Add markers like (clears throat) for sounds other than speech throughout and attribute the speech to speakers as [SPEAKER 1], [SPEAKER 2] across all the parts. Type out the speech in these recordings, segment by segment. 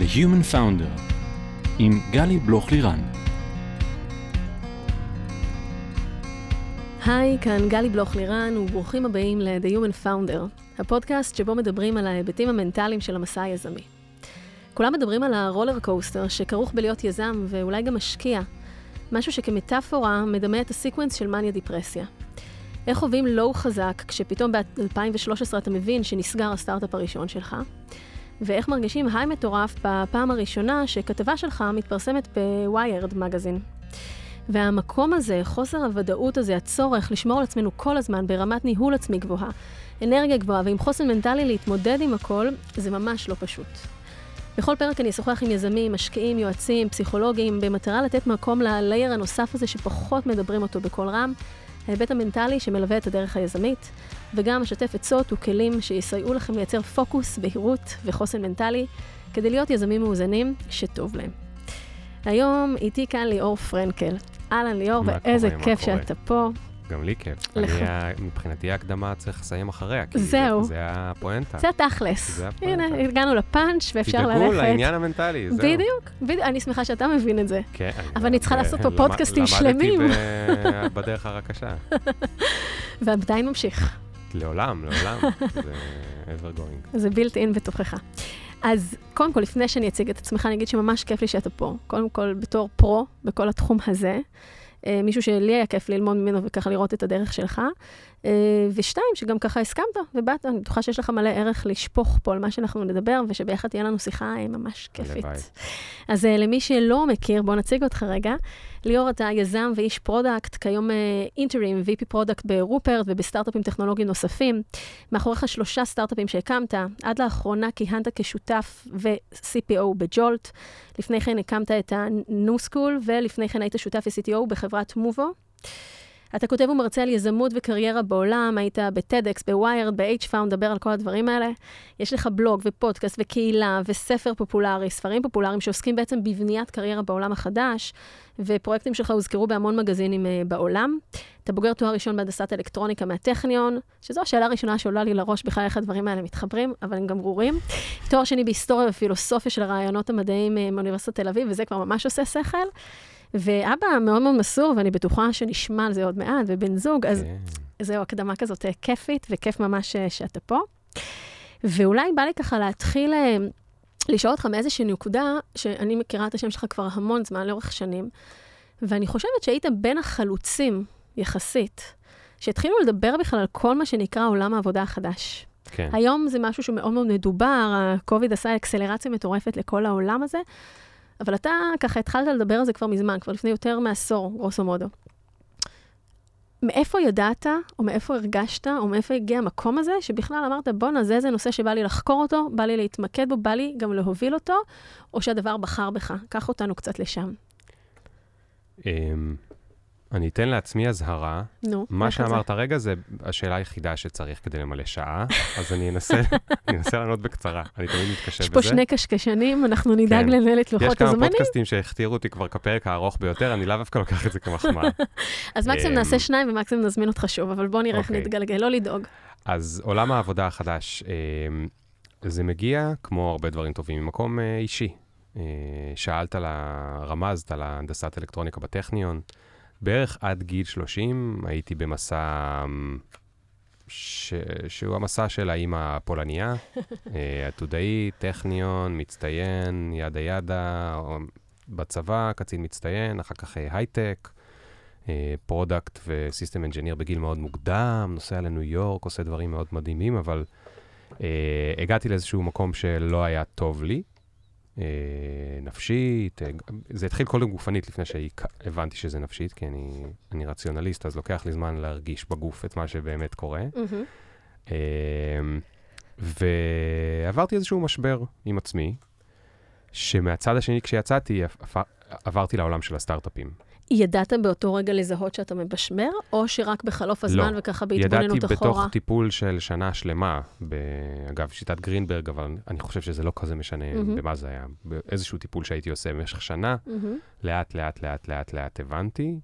[SPEAKER 1] The Human Founder עם גלי בלוך-לירן.
[SPEAKER 2] היי, כאן גלי בלוך-לירן, וברוכים הבאים ל-The Human Founder, הפודקאסט שבו מדברים על ההיבטים המנטליים של המסע היזמי. כולם מדברים על ה roller coaster שכרוך בלהיות יזם ואולי גם משקיע, משהו שכמטאפורה מדמה את ה sequence של מניה דיפרסיה. איך חווים low חזק כשפתאום ב-2013 אתה מבין שנסגר הסטארט-אפ הראשון שלך, ואיך מרגישים היי מטורף בפעם הראשונה שכתבה שלך מתפרסמת בוויירד מגזין. והמקום הזה, חוסר הוודאות הזה, הצורך לשמור על עצמנו כל הזמן ברמת ניהול עצמי גבוהה, אנרגיה גבוהה ועם חוסן מנטלי להתמודד עם הכל, זה ממש לא פשוט. בכל פרק אני אשוחח עם יזמים, משקיעים, יועצים, פסיכולוגים, במטרה לתת מקום ללייר הנוסף הזה שפחות מדברים אותו בקול רם, ההיבט המנטלי שמלווה את הדרך היזמית, וגם אשתף עצות וכלים שיסייעו לכם לייצר פוקוס, בהירות וחוסן מנטלי, כדי להיות יזמים מאוזנים שטוב להם. היום איתי כאן ליאור פרנקל. אהלן ליאור, ואיזה כיף שאתה פה.
[SPEAKER 3] גם לי כיף. לך. אני, מבחינתי ההקדמה צריך לסיים אחריה.
[SPEAKER 2] זהו.
[SPEAKER 3] זה, זה הפואנטה.
[SPEAKER 2] זה התכלס.
[SPEAKER 3] זה הפואנטה.
[SPEAKER 2] הנה, הגענו לפאנץ' ואפשר ללכת.
[SPEAKER 3] תדאגו לעניין המנטלי, זהו.
[SPEAKER 2] בדיוק, בדיוק. אני שמחה שאתה מבין את זה.
[SPEAKER 3] כן.
[SPEAKER 2] אבל אני צריכה לעשות פה פודקאסטים שלמים.
[SPEAKER 3] למדתי (laughs) בדרך הרקשה. (laughs)
[SPEAKER 2] ועדיין ממשיך.
[SPEAKER 3] לעולם, לעולם. (laughs) זה ever going.
[SPEAKER 2] זה built in בתוכך. אז קודם כל, לפני שאני אציג את עצמך, אני אגיד שממש כיף לי שאתה פה. קודם כל, בתור פרו בכל התחום הזה. אה, מישהו שלי היה כיף ללמוד ממנו וככה לראות את הדרך שלך. אה, ושתיים, שגם ככה הסכמת ובאת, אני בטוחה שיש לך מלא ערך לשפוך פה על מה שאנחנו נדבר, ושביחד תהיה לנו שיחה אה, ממש כיפית. אז למי שלא מכיר, בוא נציג אותך רגע. ליאור, אתה יזם ואיש product, כיום interim, VP product ברופרט ובסטארט-אפים טכנולוגיים נוספים. מאחוריך שלושה סטארט-אפים שהקמת, עד לאחרונה כיהנת כשותף ו-CPO ב Jolt. לפני כן הקמת את ה-New School, ולפני כן היית שותף ו-CTO בחברת מובו. אתה כותב ומרצה על יזמות וקריירה בעולם, היית ב TEDx, ב Wired, ב-H-Found, דבר על כל הדברים האלה. יש לך בלוג ופודקאסט וקהילה וספר פופולרי, ספרים פופולריים שעוסקים בעצם בבניית קריירה בעולם החדש, ופרויקטים שלך הוזכרו בהמון מגזינים uh, בעולם. אתה בוגר תואר ראשון בהנדסת אלקטרוניקה מהטכניון, שזו השאלה הראשונה שעולה לי לראש בכלל איך הדברים האלה מתחברים, אבל הם גם ברורים. תואר שני בהיסטוריה ופילוסופיה של הרעיונות המדעיים uh, מאוניברסיטת תל אביב, וזה כבר ממש עושה שכל. ואבא מאוד מאוד מסור, ואני בטוחה שנשמע על זה עוד מעט, ובן זוג, אז כן. זהו, הקדמה כזאת אה, כיפית, וכיף ממש אה, שאתה פה. ואולי בא לי ככה להתחיל אה, לשאול אותך מאיזושהי נקודה, שאני מכירה את השם שלך כבר המון זמן, לאורך שנים, ואני חושבת שהיית בין החלוצים, יחסית, שהתחילו לדבר בכלל על כל מה שנקרא עולם העבודה החדש.
[SPEAKER 3] כן.
[SPEAKER 2] היום זה משהו שמאוד מאוד מדובר, ה-COVID עשה אקסלרציה מטורפת לכל העולם הזה, אבל אתה ככה התחלת לדבר על זה כבר מזמן, כבר לפני יותר מעשור, גרוסו מודו. מאיפה ידעת, או מאיפה הרגשת, או מאיפה הגיע המקום הזה, שבכלל אמרת, בואנה, זה איזה נושא שבא לי לחקור אותו, בא לי להתמקד בו, בא לי גם להוביל אותו, או שהדבר בחר בך? קח אותנו קצת לשם.
[SPEAKER 3] אני אתן לעצמי אזהרה.
[SPEAKER 2] נו,
[SPEAKER 3] מה שאמרת הרגע זה השאלה היחידה שצריך כדי למלא שעה, אז אני אנסה, (laughs) אני אנסה לענות בקצרה, אני תמיד מתקשה בזה.
[SPEAKER 2] יש פה שני קשקשנים, אנחנו נדאג כן. לנהל את לוחות הזמנים.
[SPEAKER 3] יש כמה פודקאסטים שהכתירו אותי כבר כפרק הארוך ביותר, אני לאו דווקא לוקח את זה כמחמאה. (laughs)
[SPEAKER 2] אז מקסימום נעשה אמ, שניים ומקסימום נזמין אותך שוב, אבל בוא נראה איך אוקיי. נתגלגל, לא לדאוג.
[SPEAKER 3] אז עולם העבודה החדש, אמ, זה מגיע, כמו הרבה דברים טובים, ממקום אה, אישי. אה, שאלת על. רמזת על ההנדסת אלקטרוניקה בטכניון. בערך עד גיל 30 הייתי במסע ש... שהוא המסע של האימא הפולניה, (laughs) אה, עתודאי, טכניון, מצטיין, yada yada, בצבא, קצין מצטיין, אחר כך אה, הייטק, product ו system engineer בגיל מאוד מוקדם, נוסע לניו יורק, עושה דברים מאוד מדהימים, אבל אה, הגעתי לאיזשהו מקום שלא היה טוב לי. אה, נפשית, אה, זה התחיל קודם גופנית לפני שהבנתי שזה נפשית, כי אני, אני רציונליסט, אז לוקח לי זמן להרגיש בגוף את מה שבאמת קורה. Mm-hmm. ועברתי איזשהו משבר עם עצמי, שמהצד השני, כשיצאתי, עברתי לעולם של הסטארט-אפים.
[SPEAKER 2] ידעת באותו רגע לזהות שאתה מבשמר, או שרק בחלוף הזמן לא, וככה בהתבוננות אחורה?
[SPEAKER 3] ידעתי בתוך טיפול של שנה שלמה, אגב, שיטת גרינברג, אבל אני חושב שזה לא כזה משנה mm-hmm. במה זה היה. באיזשהו טיפול שהייתי עושה במשך שנה, mm-hmm. לאט, לאט, לאט, לאט, לאט הבנתי.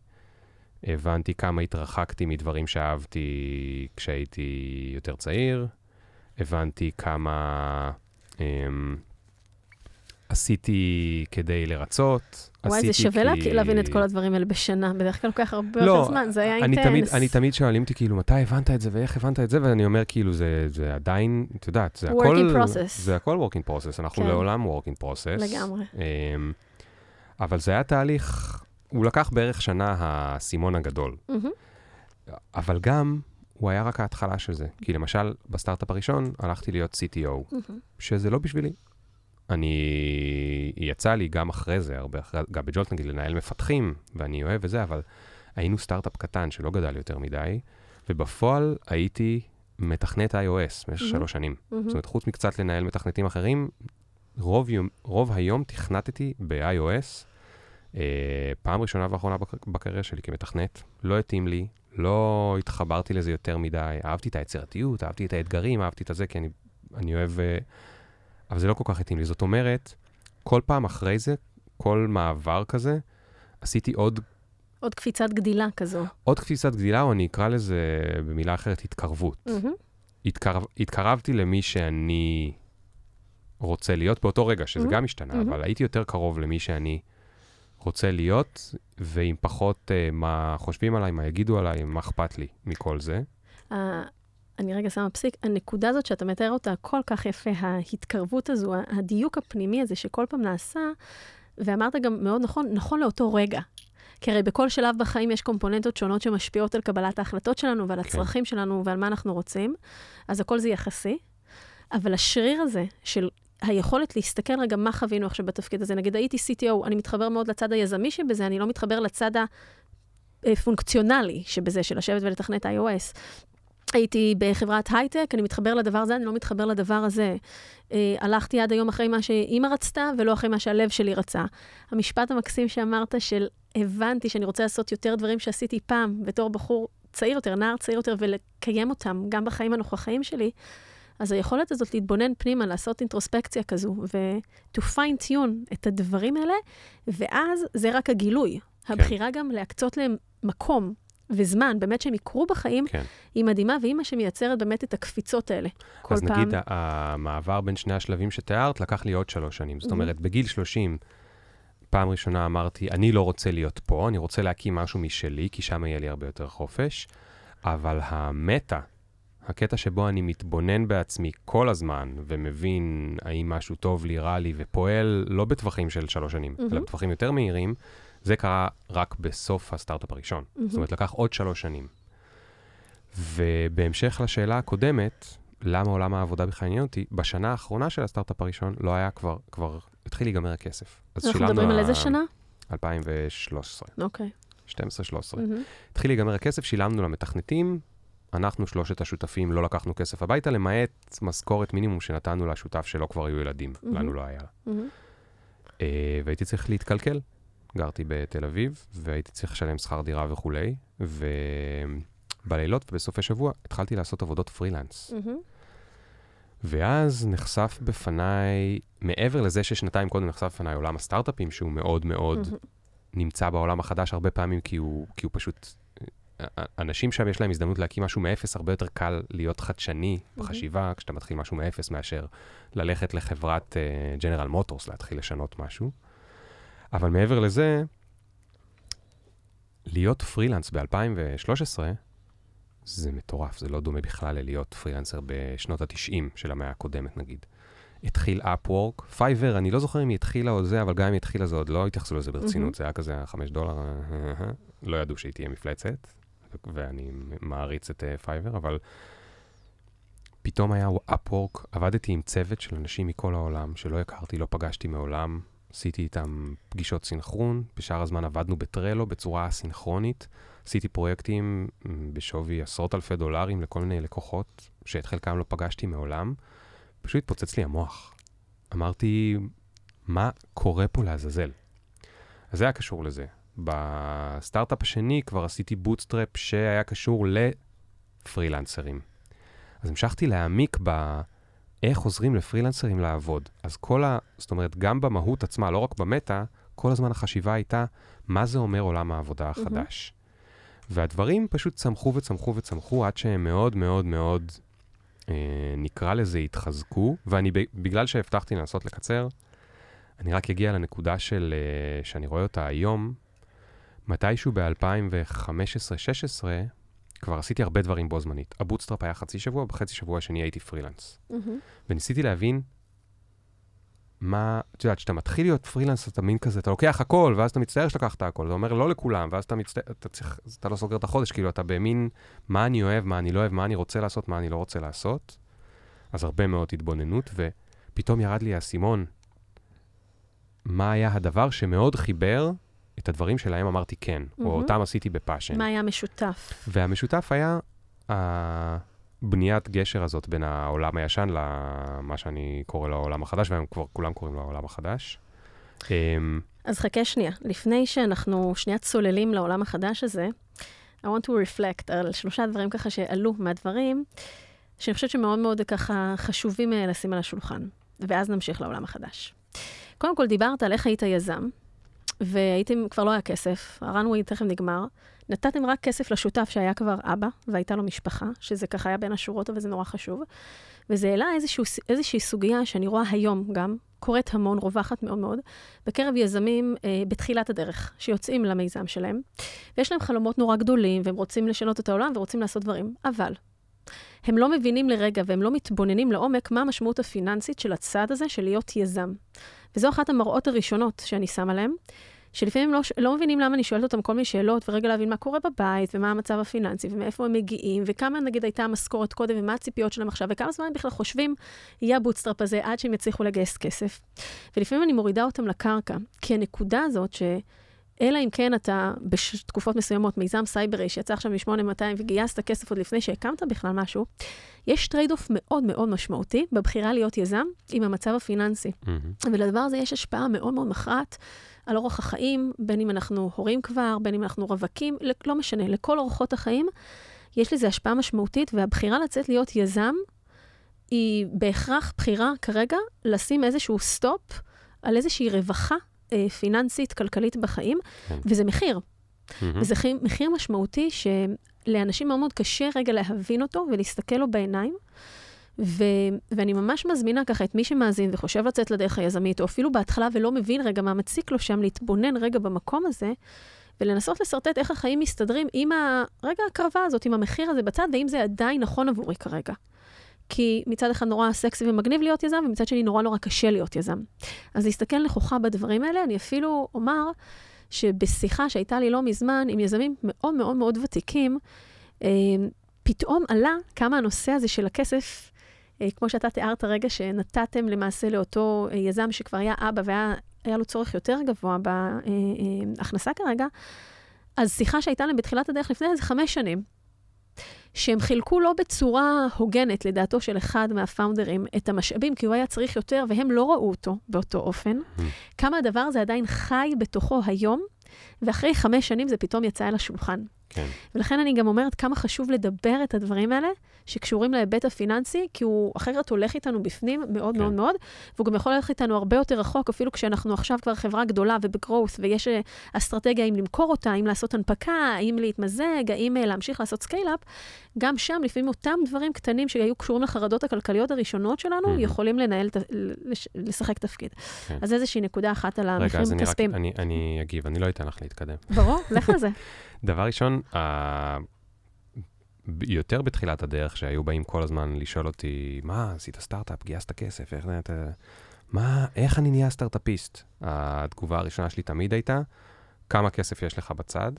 [SPEAKER 3] הבנתי כמה התרחקתי מדברים שאהבתי כשהייתי יותר צעיר. הבנתי כמה... אמ, עשיתי כדי לרצות,
[SPEAKER 2] וואי,
[SPEAKER 3] עשיתי
[SPEAKER 2] זה שווה
[SPEAKER 3] כי...
[SPEAKER 2] כי... להבין את כל הדברים האלה בשנה, בדרך כלל לוקח הרבה
[SPEAKER 3] לא,
[SPEAKER 2] יותר זמן, זה היה
[SPEAKER 3] אני
[SPEAKER 2] אינטנס.
[SPEAKER 3] תמיד, אני תמיד שואלים אותי, כאילו, מתי הבנת את זה ואיך הבנת את זה, ואני אומר, כאילו, זה, זה עדיין, את יודעת, זה
[SPEAKER 2] Work
[SPEAKER 3] הכל...
[SPEAKER 2] in process.
[SPEAKER 3] זה הכל work in process, אנחנו
[SPEAKER 2] כן.
[SPEAKER 3] לעולם work in process.
[SPEAKER 2] לגמרי.
[SPEAKER 3] אמ, אבל זה היה תהליך, הוא לקח בערך שנה האסימון הגדול.
[SPEAKER 2] מהמם.
[SPEAKER 3] אבל גם, הוא היה רק ההתחלה של זה. כי למשל, בסטארט-אפ הראשון הלכתי להיות CTO,
[SPEAKER 2] מהמם.
[SPEAKER 3] שזה לא בשבילי. אני, יצא לי גם אחרי זה, הרבה אחרי, גם בג'ולט נגיד, לנהל מפתחים, ואני אוהב וזה, אבל היינו סטארט-אפ קטן שלא גדל יותר מדי, ובפועל הייתי מתכנת iOS במשך
[SPEAKER 2] מהמם.
[SPEAKER 3] שלוש שנים.
[SPEAKER 2] מהמם.
[SPEAKER 3] זאת אומרת, חוץ מקצת לנהל מתכנתים אחרים, רוב, יום, רוב היום תכנתתי ב-iOS, אה, פעם ראשונה ואחרונה בק- בקריירה שלי כמתכנת. לא התאים לי, לא התחברתי לזה יותר מדי, אהבתי את היצירתיות, אהבתי את האתגרים, אהבתי את הזה, כי אני, אני אוהב... אה, אבל זה לא כל כך התאים לי. זאת אומרת, כל פעם אחרי זה, כל מעבר כזה, עשיתי עוד,
[SPEAKER 2] עוד קפיצת גדילה כזו.
[SPEAKER 3] עוד קפיצת גדילה, או אני אקרא לזה במילה אחרת, התקרבות.
[SPEAKER 2] מהמם.
[SPEAKER 3] התקרב, התקרבתי למי שאני רוצה להיות באותו רגע, שזה
[SPEAKER 2] Mhm.
[SPEAKER 3] גם השתנה,
[SPEAKER 2] Mhm.
[SPEAKER 3] אבל הייתי יותר קרוב למי שאני רוצה להיות, ועם פחות uh, מה חושבים עליי, מה יגידו עליי, מה אכפת לי מכל זה.
[SPEAKER 2] אני רגע שמה פסיק, הנקודה הזאת שאתה מתאר אותה כל כך יפה, ההתקרבות הזו, הדיוק הפנימי הזה שכל פעם נעשה, ואמרת גם מאוד נכון, נכון לאותו רגע. כי הרי בכל שלב בחיים יש קומפוננטות שונות שמשפיעות על קבלת ההחלטות שלנו ועל
[SPEAKER 3] כן.
[SPEAKER 2] הצרכים שלנו ועל מה אנחנו רוצים, אז הכל זה יחסי. אבל השריר הזה של היכולת להסתכל רגע מה חווינו עכשיו בתפקיד הזה, נגיד הייתי CTO, אני מתחבר מאוד לצד היזמי שבזה, אני לא מתחבר לצד הפונקציונלי שבזה, של לשבת ולתכנת iOS. הייתי בחברת הייטק, אני מתחבר לדבר הזה, אני לא מתחבר לדבר הזה. אה, הלכתי עד היום אחרי מה שאימא רצתה, ולא אחרי מה שהלב שלי רצה. המשפט המקסים שאמרת של הבנתי שאני רוצה לעשות יותר דברים שעשיתי פעם, בתור בחור צעיר יותר, נער צעיר יותר, ולקיים אותם גם בחיים הנוכחיים שלי, אז היכולת הזאת להתבונן פנימה, לעשות אינטרוספקציה כזו, ו-to fine tune את הדברים האלה, ואז זה רק הגילוי. הבחירה גם להקצות להם מקום וזמן, באמת שהם יקרו בחיים,
[SPEAKER 3] כן.
[SPEAKER 2] היא מדהימה, והיא מה שמייצרת באמת את הקפיצות האלה. כל
[SPEAKER 3] אז
[SPEAKER 2] פעם.
[SPEAKER 3] נגיד, ה- המעבר בין שני השלבים שתיארת לקח לי עוד שלוש שנים. זאת. אומרת, בגיל 30, פעם ראשונה אמרתי, אני לא רוצה להיות פה, אני רוצה להקים משהו משלי, כי שם יהיה לי הרבה יותר חופש, אבל המטה, הקטע שבו אני מתבונן בעצמי כל הזמן ומבין האם משהו טוב לי, רע לי, ופועל לא בטווחים של שלוש שנים, אלא. בטווחים יותר מהירים, זה קרה רק בסוף הסטארט-אפ הראשון.
[SPEAKER 2] מהמם.
[SPEAKER 3] זאת אומרת, לקח עוד שלוש שנים. ובהמשך לשאלה הקודמת, למה עולם העבודה בכלל עניין אותי, בשנה האחרונה של הסטארט-אפ הראשון לא היה כבר, כבר התחיל להיגמר הכסף. אז
[SPEAKER 2] אנחנו מדברים על איזה שנה?
[SPEAKER 3] 2013,
[SPEAKER 2] אוקיי.
[SPEAKER 3] 12-13.
[SPEAKER 2] מהמם.
[SPEAKER 3] התחיל להיגמר הכסף, שילמנו למתכנתים, אנחנו שלושת השותפים לא לקחנו כסף הביתה, למעט משכורת מינימום שנתנו לשותף שלו כבר היו ילדים,
[SPEAKER 2] מהמם.
[SPEAKER 3] לנו לא היה.
[SPEAKER 2] מהמם.
[SPEAKER 3] אה, והייתי צריך להתקלקל. גרתי בתל אביב, והייתי צריך לשלם שכר דירה וכולי, ובלילות ובסופי שבוע התחלתי לעשות עבודות פרילנס.
[SPEAKER 2] מהמם.
[SPEAKER 3] ואז נחשף בפניי, מעבר לזה ששנתיים קודם נחשף בפניי עולם הסטארט-אפים, שהוא מאוד מאוד
[SPEAKER 2] מהמם.
[SPEAKER 3] נמצא בעולם החדש הרבה פעמים, כי הוא, כי הוא פשוט... אה, אנשים שם יש להם הזדמנות להקים משהו מאפס, הרבה יותר קל להיות חדשני בחשיבה כשאתה מתחיל משהו מאפס, מאשר ללכת לחברת ג'נרל uh, מוטורס, להתחיל לשנות משהו. אבל מעבר לזה, להיות פרילנס ב-2013, זה מטורף, זה לא דומה בכלל ללהיות פרילנסר בשנות ה-90 של המאה הקודמת, נגיד. התחיל Upwork, Fiverr, אני לא זוכר אם היא התחילה או זה, אבל גם אם היא התחילה זה עוד לא התייחסו לזה ברצינות, זה היה כזה חמש דולר, אה, אה, לא ידעו שהיא תהיה מפלצת, ואני מעריץ את אה, Fiverr, אבל פתאום היה Upwork, עבדתי עם צוות של אנשים מכל העולם, שלא הכרתי, לא פגשתי מעולם, עשיתי איתם פגישות סינכרון, בשאר הזמן עבדנו ב Trello בצורה אסינכרונית, עשיתי פרויקטים בשווי עשרות אלפי דולרים לכל מיני לקוחות, שאת חלקם לא פגשתי מעולם. פשוט התפוצץ לי המוח. אמרתי, מה קורה פה לעזאזל? אז זה היה קשור לזה. בסטארט-אפ השני כבר עשיתי bootstrap שהיה קשור לפרילנסרים. אז המשכתי להעמיק ב... איך עוזרים לפרילנסרים לעבוד. אז כל ה... זאת אומרת, גם במהות עצמה, לא רק במטה, כל הזמן החשיבה הייתה, מה זה אומר עולם העבודה החדש. והדברים פשוט צמחו וצמחו וצמחו עד שהם מאוד מאוד מאוד אה, נקרא לזה, התחזקו, ואני, בגלל שהבטחתי לנסות לקצר, אני רק אגיע לנקודה של, אה, שאני רואה אותה היום, מתישהו ב-2015-2016, כבר עשיתי הרבה דברים בו זמנית. ה bootstrap היה חצי שבוע, בחצי שבוע השני הייתי פרילנס.
[SPEAKER 2] מהמ.
[SPEAKER 3] וניסיתי להבין מה, את יודעת, כשאתה מתחיל להיות פרילנס, אתה מין כזה, אתה לוקח הכל, ואז אתה מצטער שלקחת הכל, זה אומר לא לכולם, ואז אתה מצטער, אתה צריך, אתה לא סוגר את החודש, כאילו, אתה במין, מה אני אוהב, מה אני לא אוהב, מה אני רוצה לעשות, מה אני לא רוצה לעשות. אז הרבה מאוד התבוננות, ופתאום ירד לי האסימון, מה היה הדבר שמאוד חיבר את הדברים שלהם אמרתי כן,
[SPEAKER 2] מהמם.
[SPEAKER 3] או אותם עשיתי בפאשן.
[SPEAKER 2] מה היה משותף?
[SPEAKER 3] והמשותף היה הבניית גשר הזאת בין העולם הישן למה שאני קורא לו העולם החדש, והם כבר כולם קוראים לו העולם החדש. אמ,
[SPEAKER 2] אז חכה שנייה, לפני שאנחנו שנייה צוללים לעולם החדש הזה, I want to reflect על שלושה דברים ככה שעלו מהדברים, שאני חושבת שמאוד מאוד ככה חשובים אה, לשים על השולחן, ואז נמשיך לעולם החדש. קודם כל, דיברת על איך היית יזם, והייתם, כבר לא היה כסף, הרנווי תכף נגמר, נתתם רק כסף לשותף שהיה כבר אבא, והייתה לו משפחה, שזה ככה היה בין השורות, אבל זה נורא חשוב. וזה העלה איזושהי סוגיה שאני רואה היום גם, קורית המון, רווחת מאוד מאוד, בקרב יזמים אה, בתחילת הדרך, שיוצאים למיזם שלהם, ויש להם חלומות נורא גדולים, והם רוצים לשנות את העולם ורוצים לעשות דברים, אבל הם לא מבינים לרגע והם לא מתבוננים לעומק מה המשמעות הפיננסית של הצעד הזה של להיות יזם. וזו אחת המראות הראשונות שאני שמה להם, שלפעמים לא, לא מבינים למה אני שואלת אותם כל מיני שאלות, ורגע להבין מה קורה בבית, ומה המצב הפיננסי, ומאיפה הם מגיעים, וכמה נגיד הייתה המשכורת קודם, ומה הציפיות שלהם עכשיו, וכמה זמן הם בכלל חושבים יהיה ה bootstrap הזה עד שהם יצליחו לגייס כסף. ולפעמים אני מורידה אותם לקרקע, כי הנקודה הזאת ש... אלא אם כן אתה בתקופות מסוימות, מיזם סייברי שיצא עכשיו מ-8200 וגייסת כסף עוד לפני שהקמת בכלל משהו, יש trade-off מאוד מאוד משמעותי בבחירה להיות יזם עם המצב הפיננסי.
[SPEAKER 3] מהמ.
[SPEAKER 2] ולדבר הזה יש השפעה מאוד מאוד מכרעת על אורח החיים, בין אם אנחנו הורים כבר, בין אם אנחנו רווקים, לא משנה, לכל אורחות החיים יש לזה השפעה משמעותית, והבחירה לצאת להיות יזם היא בהכרח בחירה כרגע לשים איזשהו stop על איזושהי רווחה אה, פיננסית, כלכלית בחיים,
[SPEAKER 3] כן.
[SPEAKER 2] וזה מחיר.
[SPEAKER 3] מהמם.
[SPEAKER 2] וזה חי- מחיר משמעותי שלאנשים מאוד מאוד קשה רגע להבין אותו ולהסתכל לו בעיניים. ו- ואני ממש מזמינה ככה את מי שמאזין וחושב לצאת לדרך היזמית, או אפילו בהתחלה ולא מבין רגע מה מציק לו שם, להתבונן רגע במקום הזה, ולנסות לשרטט איך החיים מסתדרים עם ה... רגע ההקרבה הזאת, עם המחיר הזה בצד, ואם זה עדיין נכון עבורי כרגע. כי מצד אחד נורא סקסי ומגניב להיות יזם, ומצד שני נורא נורא קשה להיות יזם. אז להסתכל נכוחה בדברים האלה, אני אפילו אומר שבשיחה שהייתה לי לא מזמן עם יזמים מאוד מאוד מאוד ותיקים, אה, פתאום עלה כמה הנושא הזה של הכסף, אה, כמו שאתה תיארת רגע, שנתתם למעשה לאותו אה, יזם שכבר היה אבא והיה היה לו צורך יותר גבוה בהכנסה כרגע, אז שיחה שהייתה להם בתחילת הדרך לפני איזה חמש שנים, שהם חילקו לא בצורה הוגנת, לדעתו של אחד מהפאונדרים, את המשאבים, כי הוא היה צריך יותר, והם לא ראו אותו באותו אופן. כמה הדבר הזה עדיין חי בתוכו היום, ואחרי חמש שנים זה פתאום יצא אל השולחן.
[SPEAKER 3] כן.
[SPEAKER 2] ולכן אני גם אומרת כמה חשוב לדבר את הדברים האלה, שקשורים להיבט הפיננסי, כי הוא אחרת הולך איתנו בפנים מאוד
[SPEAKER 3] כן.
[SPEAKER 2] מאוד מאוד, והוא גם יכול ללכת איתנו הרבה יותר רחוק, אפילו כשאנחנו עכשיו כבר חברה גדולה וב-growth, ויש אה, אסטרטגיה אם למכור אותה, אם לעשות הנפקה, האם להתמזג, האם אה, להמשיך לעשות scale-up, גם שם לפעמים אותם דברים קטנים שהיו קשורים לחרדות הכלכליות הראשונות שלנו,
[SPEAKER 3] מהמם.
[SPEAKER 2] יכולים לנהל, לשחק תפקיד.
[SPEAKER 3] כן.
[SPEAKER 2] אז איזושהי נקודה אחת על
[SPEAKER 3] רגע,
[SPEAKER 2] המחירים
[SPEAKER 3] אז אני רק,
[SPEAKER 2] הכספיים.
[SPEAKER 3] אני, אני אגיב, אני לא אתן לך להתקדם.
[SPEAKER 2] ברור, לך על זה. (laughs)
[SPEAKER 3] דבר ראשון, ה- יותר בתחילת הדרך, שהיו באים כל הזמן לשאול אותי, מה, עשית סטארט-אפ, גייסת כסף, איך אתה... מה, איך אני נהיה סטארט-אפיסט? התגובה הראשונה שלי תמיד הייתה, כמה כסף יש לך בצד,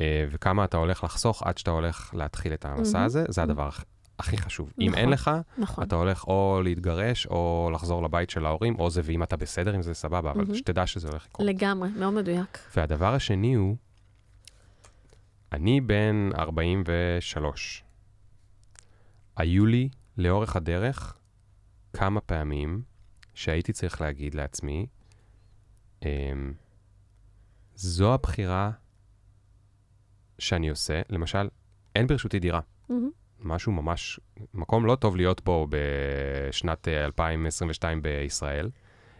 [SPEAKER 3] אה, וכמה אתה הולך לחסוך עד שאתה הולך להתחיל את המסע
[SPEAKER 2] מהמם.
[SPEAKER 3] הזה, זה הדבר הכ- הכי חשוב. אם
[SPEAKER 2] נכון.
[SPEAKER 3] אין לך,
[SPEAKER 2] נכון.
[SPEAKER 3] אתה הולך או להתגרש, או לחזור לבית של ההורים, או זה, ואם אתה בסדר עם זה, סבבה, אבל
[SPEAKER 2] מהמם.
[SPEAKER 3] שתדע שזה הולך לקרות.
[SPEAKER 2] לגמרי, מאוד מדויק.
[SPEAKER 3] והדבר השני הוא, אני בן 43. היו לי לאורך הדרך כמה פעמים שהייתי צריך להגיד לעצמי, אמ, זו הבחירה שאני עושה. למשל, אין ברשותי דירה.
[SPEAKER 2] מהמם.
[SPEAKER 3] משהו ממש, מקום לא טוב להיות בו בשנת אה, 2022 בישראל.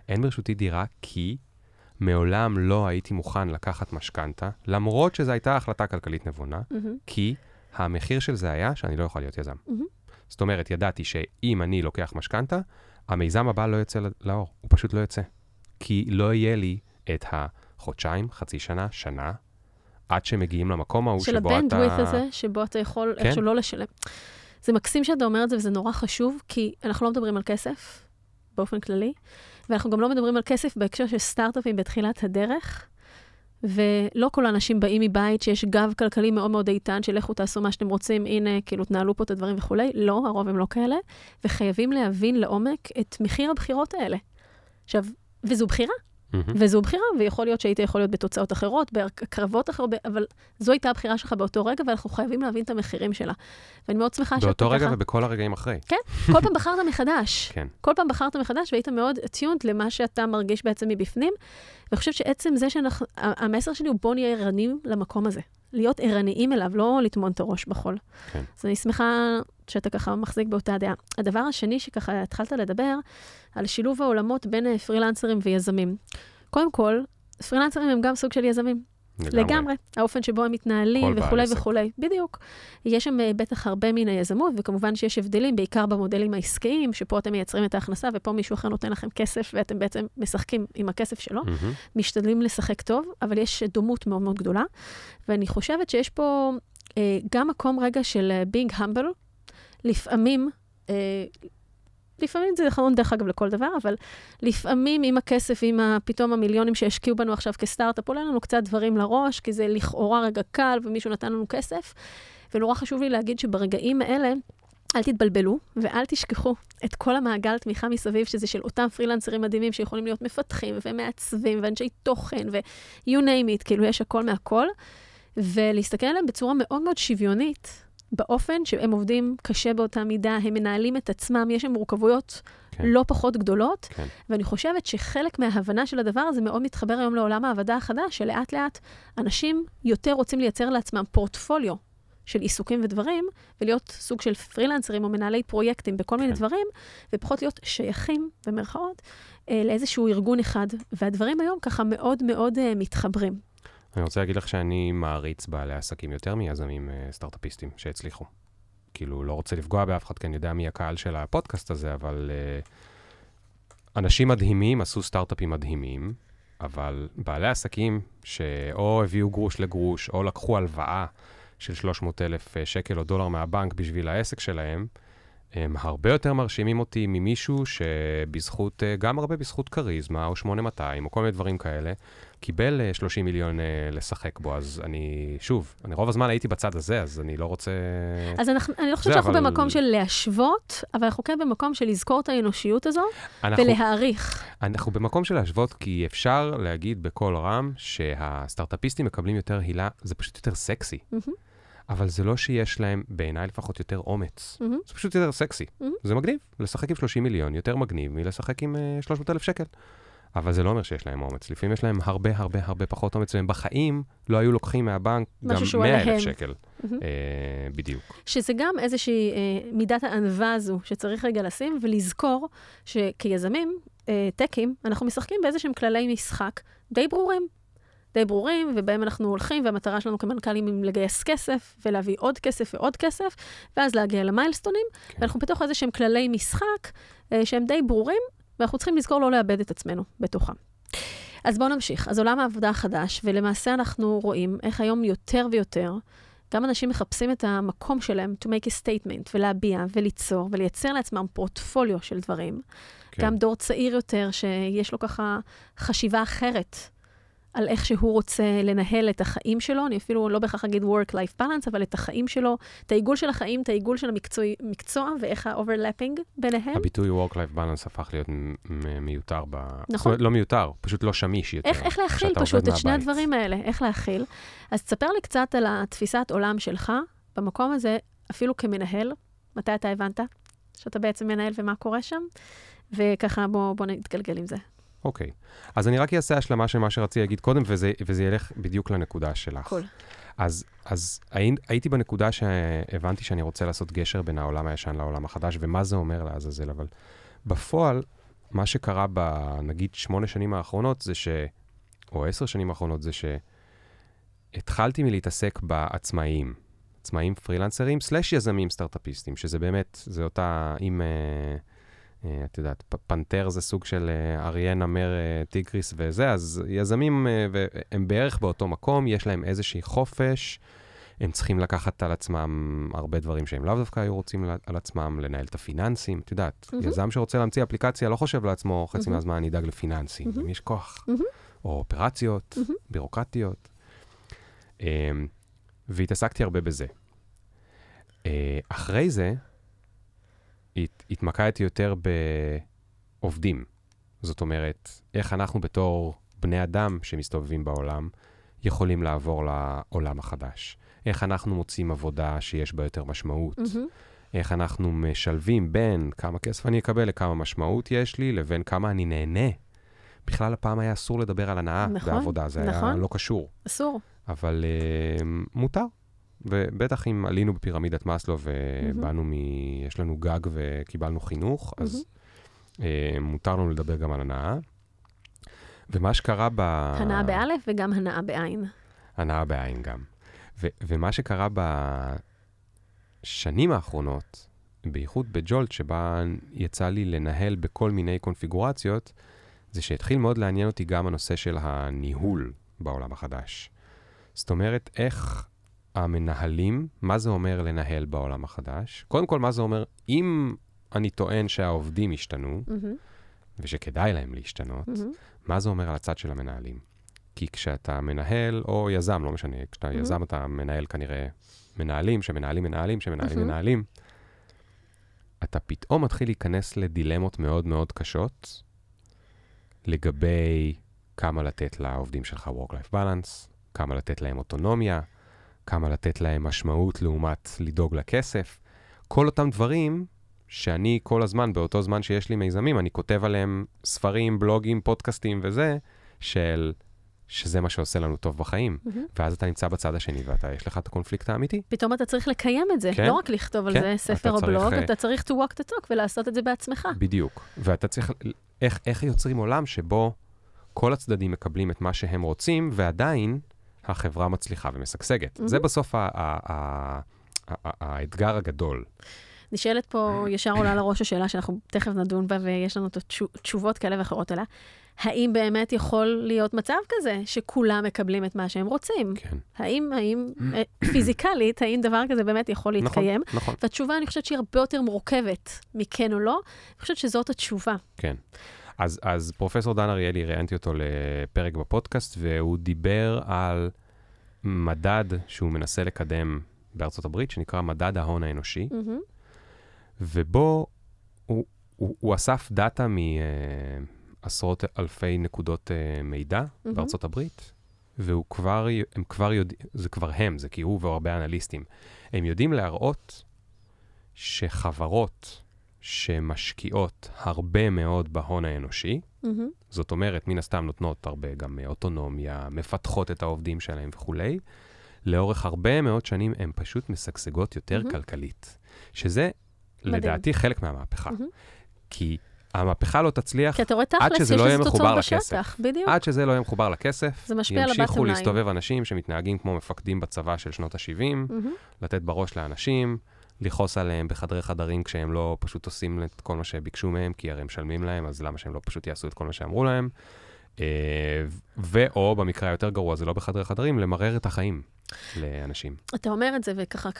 [SPEAKER 3] אין ברשותי דירה כי מעולם לא הייתי מוכן לקחת משכנתה, למרות שזו הייתה החלטה כלכלית נבונה,
[SPEAKER 2] מהמם.
[SPEAKER 3] כי המחיר של זה היה שאני לא יכול להיות יזם.
[SPEAKER 2] מהמם.
[SPEAKER 3] זאת אומרת, ידעתי שאם אני לוקח משכנתה, המיזם הבא לא יוצא לאור, הוא פשוט לא יוצא. כי לא יהיה לי את החודשיים, חצי שנה, שנה, עד שמגיעים למקום ההוא
[SPEAKER 2] של
[SPEAKER 3] שבו אתה...
[SPEAKER 2] הבנדווית' הזה, שבו אתה יכול
[SPEAKER 3] כן.
[SPEAKER 2] איכשהו לא לשלם. זה מקסים שאתה אומר את זה, וזה נורא חשוב, כי אנחנו לא מדברים על כסף, באופן כללי, ואנחנו גם לא מדברים על כסף בהקשר של סטארט-אפים בתחילת הדרך, ולא כל האנשים באים מבית שיש גב כלכלי מאוד מאוד איתן, של לכו תעשו מה שאתם רוצים, הנה, כאילו, תנהלו פה את הדברים וכולי. לא, הרוב הם לא כאלה, וחייבים להבין לעומק את מחיר הבחירות האלה. עכשיו, וזו בחירה.
[SPEAKER 3] מהמם.
[SPEAKER 2] וזו בחירה, ויכול להיות שהיית יכול להיות בתוצאות אחרות, בקרבות אחרות, אבל זו הייתה הבחירה שלך באותו רגע, ואנחנו חייבים להבין את המחירים שלה. ואני מאוד שמחה שאתה
[SPEAKER 3] באותו רגע. ובכל הרגעים אחרי.
[SPEAKER 2] כן, כל פעם בחרת מחדש. (laughs)
[SPEAKER 3] כן.
[SPEAKER 2] כל פעם בחרת מחדש, והיית מאוד attuned למה שאתה מרגיש בעצם מבפנים. ואני חושבת שעצם זה שאנחנו... ה- המסר שלי הוא בוא נהיה ערניים למקום הזה. להיות ערניים אליו, לא לטמון את הראש בחול.
[SPEAKER 3] כן.
[SPEAKER 2] אז אני שמחה שאתה ככה מחזיק באותה דעה. הדבר השני שככה התחלת לדבר, על שילוב העולמות בין אה, פרילנסרים ויזמים. קודם כל, פרילנסרים הם גם סוג של יזמים. לגמרי. האופן שבו הם מתנהלים וכולי. וכולי. בדיוק. יש שם אה, בטח הרבה מן היזמות, וכמובן שיש הבדלים, בעיקר במודלים העסקיים, שפה אתם מייצרים את ההכנסה, ופה מישהו אחר נותן לכם כסף, ואתם בעצם משחקים עם הכסף שלו.
[SPEAKER 3] מהמם.
[SPEAKER 2] משתדלים לשחק טוב, אבל יש דומות מאוד מאוד גדולה. ואני חושבת שיש פה אה, גם מקום רגע של אה, being humble. לפעמים, אה, לפעמים זה נכון דרך אגב לכל דבר, אבל לפעמים עם הכסף, עם פתאום המיליונים שהשקיעו בנו עכשיו כסטארט-אפ, עולה לנו קצת דברים לראש, כי זה לכאורה רגע קל ומישהו נתן לנו כסף. ונורא חשוב לי להגיד שברגעים האלה, אל תתבלבלו ואל תשכחו את כל המעגל תמיכה מסביב, שזה של אותם פרילנסרים מדהימים שיכולים להיות מפתחים ומעצבים ואנשי תוכן ו-you name it, כאילו יש הכל מהכל, ולהסתכל עליהם בצורה מאוד מאוד שוויונית, באופן שהם עובדים קשה באותה מידה, הם מנהלים את עצמם, יש שם מורכבויות
[SPEAKER 3] כן.
[SPEAKER 2] לא פחות גדולות,
[SPEAKER 3] כן.
[SPEAKER 2] ואני חושבת שחלק מההבנה של הדבר הזה מאוד מתחבר היום לעולם העבודה החדש, שלאט לאט אנשים יותר רוצים לייצר לעצמם פורטפוליו של עיסוקים ודברים, ולהיות סוג של פרילנסרים או מנהלי פרויקטים בכל מיני
[SPEAKER 3] כן.
[SPEAKER 2] דברים, ופחות להיות שייכים, במרכאות, אה, לאיזשהו ארגון אחד. והדברים היום ככה מאוד מאוד אה, מתחברים.
[SPEAKER 3] אני רוצה להגיד לך שאני מעריץ בעלי עסקים יותר מיזמים אה, סטארט-אפיסטים שהצליחו. כאילו, לא רוצה לפגוע באף אחד, כי אני יודע מי הקהל של הפודקאסט הזה, אבל אה, אנשים מדהימים עשו סטארט-אפים מדהימים, אבל בעלי עסקים שאו הביאו גרוש לגרוש, או לקחו הלוואה של 300 אלף אה, שקל או דולר מהבנק בשביל העסק שלהם, הם הרבה יותר מרשימים אותי ממישהו שבזכות, אה, גם הרבה בזכות כריזמה, או 8200, או כל מיני דברים כאלה, קיבל אה, 30 מיליון אה, לשחק בו, אז אני, שוב, אני רוב הזמן הייתי בצד הזה, אז אני לא רוצה...
[SPEAKER 2] אז אנחנו, אני לא חושבת שאנחנו
[SPEAKER 3] אבל-
[SPEAKER 2] במקום של להשוות, אבל אנחנו כן במקום של לזכור את האנושיות הזו
[SPEAKER 3] אנחנו,
[SPEAKER 2] ולהעריך.
[SPEAKER 3] אנחנו במקום של להשוות, כי אפשר להגיד בקול רם שהסטארט-אפיסטים מקבלים יותר הילה, זה פשוט יותר סקסי.
[SPEAKER 2] מהמם.
[SPEAKER 3] אבל זה לא שיש להם, בעיניי לפחות, יותר אומץ.
[SPEAKER 2] מהמם.
[SPEAKER 3] זה פשוט יותר סקסי.
[SPEAKER 2] מהמם.
[SPEAKER 3] זה מגניב. לשחק עם 30 מיליון יותר מגניב מלשחק עם אה, 300 אלף שקל. אבל זה לא אומר שיש להם אומץ. לפעמים יש להם הרבה הרבה הרבה פחות אומץ, והם בחיים לא היו לוקחים מהבנק גם
[SPEAKER 2] משהו שהוא
[SPEAKER 3] 100
[SPEAKER 2] עליהם.
[SPEAKER 3] אלף שקל.
[SPEAKER 2] מהמם.
[SPEAKER 3] אה, בדיוק.
[SPEAKER 2] שזה גם איזושהי אה, מידת הענווה הזו שצריך רגע לשים, ולזכור שכיזמים, אה, טקים, אנחנו משחקים באיזה שהם כללי משחק די ברורים. די ברורים, ובהם אנחנו הולכים, והמטרה שלנו כמנכ"לים היא לגייס כסף, ולהביא עוד כסף ועוד כסף, ואז להגיע למיילסטונים,
[SPEAKER 3] כן.
[SPEAKER 2] ואנחנו בתוך איזה שהם כללי משחק אה, שהם די ברורים, ואנחנו צריכים לזכור לא לאבד את עצמנו בתוכם. אז בואו נמשיך. אז עולם העבודה החדש, ולמעשה אנחנו רואים איך היום יותר ויותר, גם אנשים מחפשים את המקום שלהם to make a statement, ולהביע, וליצור, ולייצר לעצמם פורטפוליו של דברים.
[SPEAKER 3] כן.
[SPEAKER 2] גם דור צעיר יותר, שיש לו ככה חשיבה אחרת על איך שהוא רוצה לנהל את החיים שלו, אני אפילו לא בהכרח אגיד work-life balance, אבל את החיים שלו, את העיגול של החיים, את העיגול של המקצוע, ואיך ה-overlapping ביניהם.
[SPEAKER 3] הביטוי Work-Life Balance הפך להיות מיותר ב...
[SPEAKER 2] נכון.
[SPEAKER 3] לא מיותר, פשוט לא שמיש יותר.
[SPEAKER 2] איך, איך להכיל פשוט את שני
[SPEAKER 3] מהבית.
[SPEAKER 2] הדברים האלה, איך להכיל. אז תספר לי קצת על התפיסת עולם שלך במקום הזה, אפילו כמנהל, מתי אתה הבנת שאתה בעצם מנהל ומה קורה שם, וככה בוא, בוא נתגלגל עם זה.
[SPEAKER 3] אוקיי. אז אני רק אעשה השלמה של מה שרציתי להגיד קודם, וזה, וזה ילך בדיוק לנקודה שלך.
[SPEAKER 2] קול.
[SPEAKER 3] אז, אז הי, הייתי בנקודה שהבנתי שאני רוצה לעשות גשר בין העולם הישן לעולם החדש, ומה זה אומר לעזאזל, אבל בפועל, מה שקרה בנגיד שמונה שנים האחרונות זה ש... או עשר שנים האחרונות זה שהתחלתי מלהתעסק בעצמאים. עצמאים פרילנסרים, סלאש יזמים סטארט-אפיסטים, שזה באמת, זה אותה, אם... אה, אה, את את יודעת, פנתר זה סוג של אה, אריה, נמר, אה, טיגריס וזה, אז יזמים אה, הם בערך באותו מקום, יש להם איזושהי חופש, הם צריכים לקחת על עצמם הרבה דברים שהם לאו דווקא היו רוצים על עצמם, לנהל את הפיננסים, את יודעת,
[SPEAKER 2] מהמם.
[SPEAKER 3] יזם שרוצה להמציא אפליקציה לא חושב לעצמו, חצי
[SPEAKER 2] מהמם.
[SPEAKER 3] מהזמן אני אדאג לפיננסים,
[SPEAKER 2] מהמם.
[SPEAKER 3] למי יש כוח,
[SPEAKER 2] מהמם.
[SPEAKER 3] או אופרציות,
[SPEAKER 2] מהמם.
[SPEAKER 3] בירוקרטיות. אמ, והתעסקתי הרבה בזה. אה, אחרי זה, הת, התמקדתי יותר בעובדים. זאת אומרת, איך אנחנו בתור בני אדם שמסתובבים בעולם, יכולים לעבור לעולם החדש. איך אנחנו מוצאים עבודה שיש בה יותר משמעות.
[SPEAKER 2] מהמם.
[SPEAKER 3] איך אנחנו משלבים בין כמה כסף אני אקבל לכמה משמעות יש לי, לבין כמה אני נהנה. בכלל, הפעם היה אסור לדבר על הנאה
[SPEAKER 2] נכון,
[SPEAKER 3] בעבודה, זה היה
[SPEAKER 2] נכון.
[SPEAKER 3] לא קשור.
[SPEAKER 2] אסור.
[SPEAKER 3] אבל uh, מותר. ובטח אם עלינו בפירמידת מאסלו ובאנו מ... יש לנו גג וקיבלנו חינוך, אז uh, מותר לנו לדבר גם על הנאה. ומה שקרה ב...
[SPEAKER 2] הנאה באלף וגם הנאה בעין.
[SPEAKER 3] הנאה בעין גם. ו- ומה שקרה בשנים האחרונות, בייחוד בג'ולט, שבה יצא לי לנהל בכל מיני קונפיגורציות, זה שהתחיל מאוד לעניין אותי גם הנושא של הניהול בעולם החדש. זאת אומרת, איך המנהלים, מה זה אומר לנהל בעולם החדש? קודם כל, מה זה אומר, אם אני טוען שהעובדים השתנו,
[SPEAKER 2] מהמם,
[SPEAKER 3] ושכדאי להם להשתנות,
[SPEAKER 2] מהמם.
[SPEAKER 3] מה זה אומר על הצד של המנהלים? כי כשאתה מנהל, או יזם, לא משנה, כשאתה
[SPEAKER 2] מהמם.
[SPEAKER 3] יזם אתה מנהל כנראה מנהלים, שמנהלים מנהלים, שמנהלים
[SPEAKER 2] מהמם.
[SPEAKER 3] מנהלים, אתה פתאום מתחיל להיכנס לדילמות מאוד מאוד קשות לגבי כמה לתת לעובדים שלך Work-Life Balance, כמה לתת להם אוטונומיה, כמה לתת להם משמעות לעומת לדאוג לכסף. כל אותם דברים שאני כל הזמן, באותו זמן שיש לי מיזמים, אני כותב עליהם ספרים, בלוגים, פודקאסטים וזה, של שזה מה שעושה לנו טוב בחיים.
[SPEAKER 2] מהמם.
[SPEAKER 3] ואז אתה נמצא בצד השני ואתה, יש לך את הקונפליקט האמיתי.
[SPEAKER 2] פתאום אתה צריך לקיים את זה,
[SPEAKER 3] כן.
[SPEAKER 2] לא רק לכתוב על
[SPEAKER 3] כן,
[SPEAKER 2] זה
[SPEAKER 3] אתה
[SPEAKER 2] ספר או
[SPEAKER 3] צריך,
[SPEAKER 2] בלוג,
[SPEAKER 3] אה,
[SPEAKER 2] אתה צריך to walk the talk ולעשות את זה בעצמך.
[SPEAKER 3] בדיוק. ואתה צריך, איך, איך יוצרים עולם שבו כל הצדדים מקבלים את מה שהם רוצים, ועדיין החברה מצליחה ומשגשגת.
[SPEAKER 2] מהמם.
[SPEAKER 3] זה בסוף ה- ה- ה- ה- ה- האתגר הגדול.
[SPEAKER 2] נשאלת פה, ישר עולה לראש השאלה שאנחנו תכף נדון בה, ויש לנו את התשובות כאלה ואחרות עליה. האם באמת יכול להיות מצב כזה שכולם מקבלים את מה שהם רוצים?
[SPEAKER 3] כן.
[SPEAKER 2] האם, האם, (clears throat) אה, פיזיקלית, האם דבר כזה באמת יכול להתקיים?
[SPEAKER 3] נכון, נכון.
[SPEAKER 2] והתשובה, אני חושבת שהיא הרבה יותר מורכבת מכן או לא. אני חושבת שזאת התשובה.
[SPEAKER 3] כן. אז, אז פרופסור דן אריאלי, ראיינתי אותו לפרק בפודקאסט, והוא דיבר על מדד שהוא מנסה לקדם בארצות הברית, שנקרא מדד ההון האנושי,
[SPEAKER 2] מהמם,
[SPEAKER 3] ובו הוא, הוא, הוא אסף דאטה מעשרות אלפי נקודות אה, מידע
[SPEAKER 2] מהמם.
[SPEAKER 3] בארצות הברית, והוא כבר, הם כבר יודעים, זה כבר הם, זה כי הוא והרבה אנליסטים, הם יודעים להראות שחברות שמשקיעות הרבה מאוד בהון האנושי,
[SPEAKER 2] מהמם,
[SPEAKER 3] זאת אומרת, מן הסתם נותנות הרבה גם אה, אוטונומיה, מפתחות את העובדים שלהם וכולי, לאורך הרבה מאוד שנים הן פשוט משגשגות יותר
[SPEAKER 2] מהמם.
[SPEAKER 3] כלכלית. שזה,
[SPEAKER 2] מדהים.
[SPEAKER 3] לדעתי, חלק מהמהפכה.
[SPEAKER 2] מהמם.
[SPEAKER 3] כי המהפכה לא תצליח
[SPEAKER 2] כי אתה
[SPEAKER 3] עד שזה לא יהיה מחובר לכסף.
[SPEAKER 2] בשטח. בדיוק.
[SPEAKER 3] עד שזה לא יהיה מחובר לכסף,
[SPEAKER 2] זה משפיע על
[SPEAKER 3] ימשיכו. להסתובב אנשים שמתנהגים כמו מפקדים בצבא של שנות ה-70,
[SPEAKER 2] מהמם,
[SPEAKER 3] לתת בראש לאנשים, לכעוס עליהם בחדרי חדרים כשהם לא פשוט עושים את כל מה שביקשו מהם, כי הרי משלמים להם, אז למה שהם לא פשוט יעשו את כל מה שאמרו להם? אה, ואו, במקרה היותר גרוע, זה לא בחדרי חדרים, למרר את החיים לאנשים.
[SPEAKER 2] אתה אומר את זה, וככה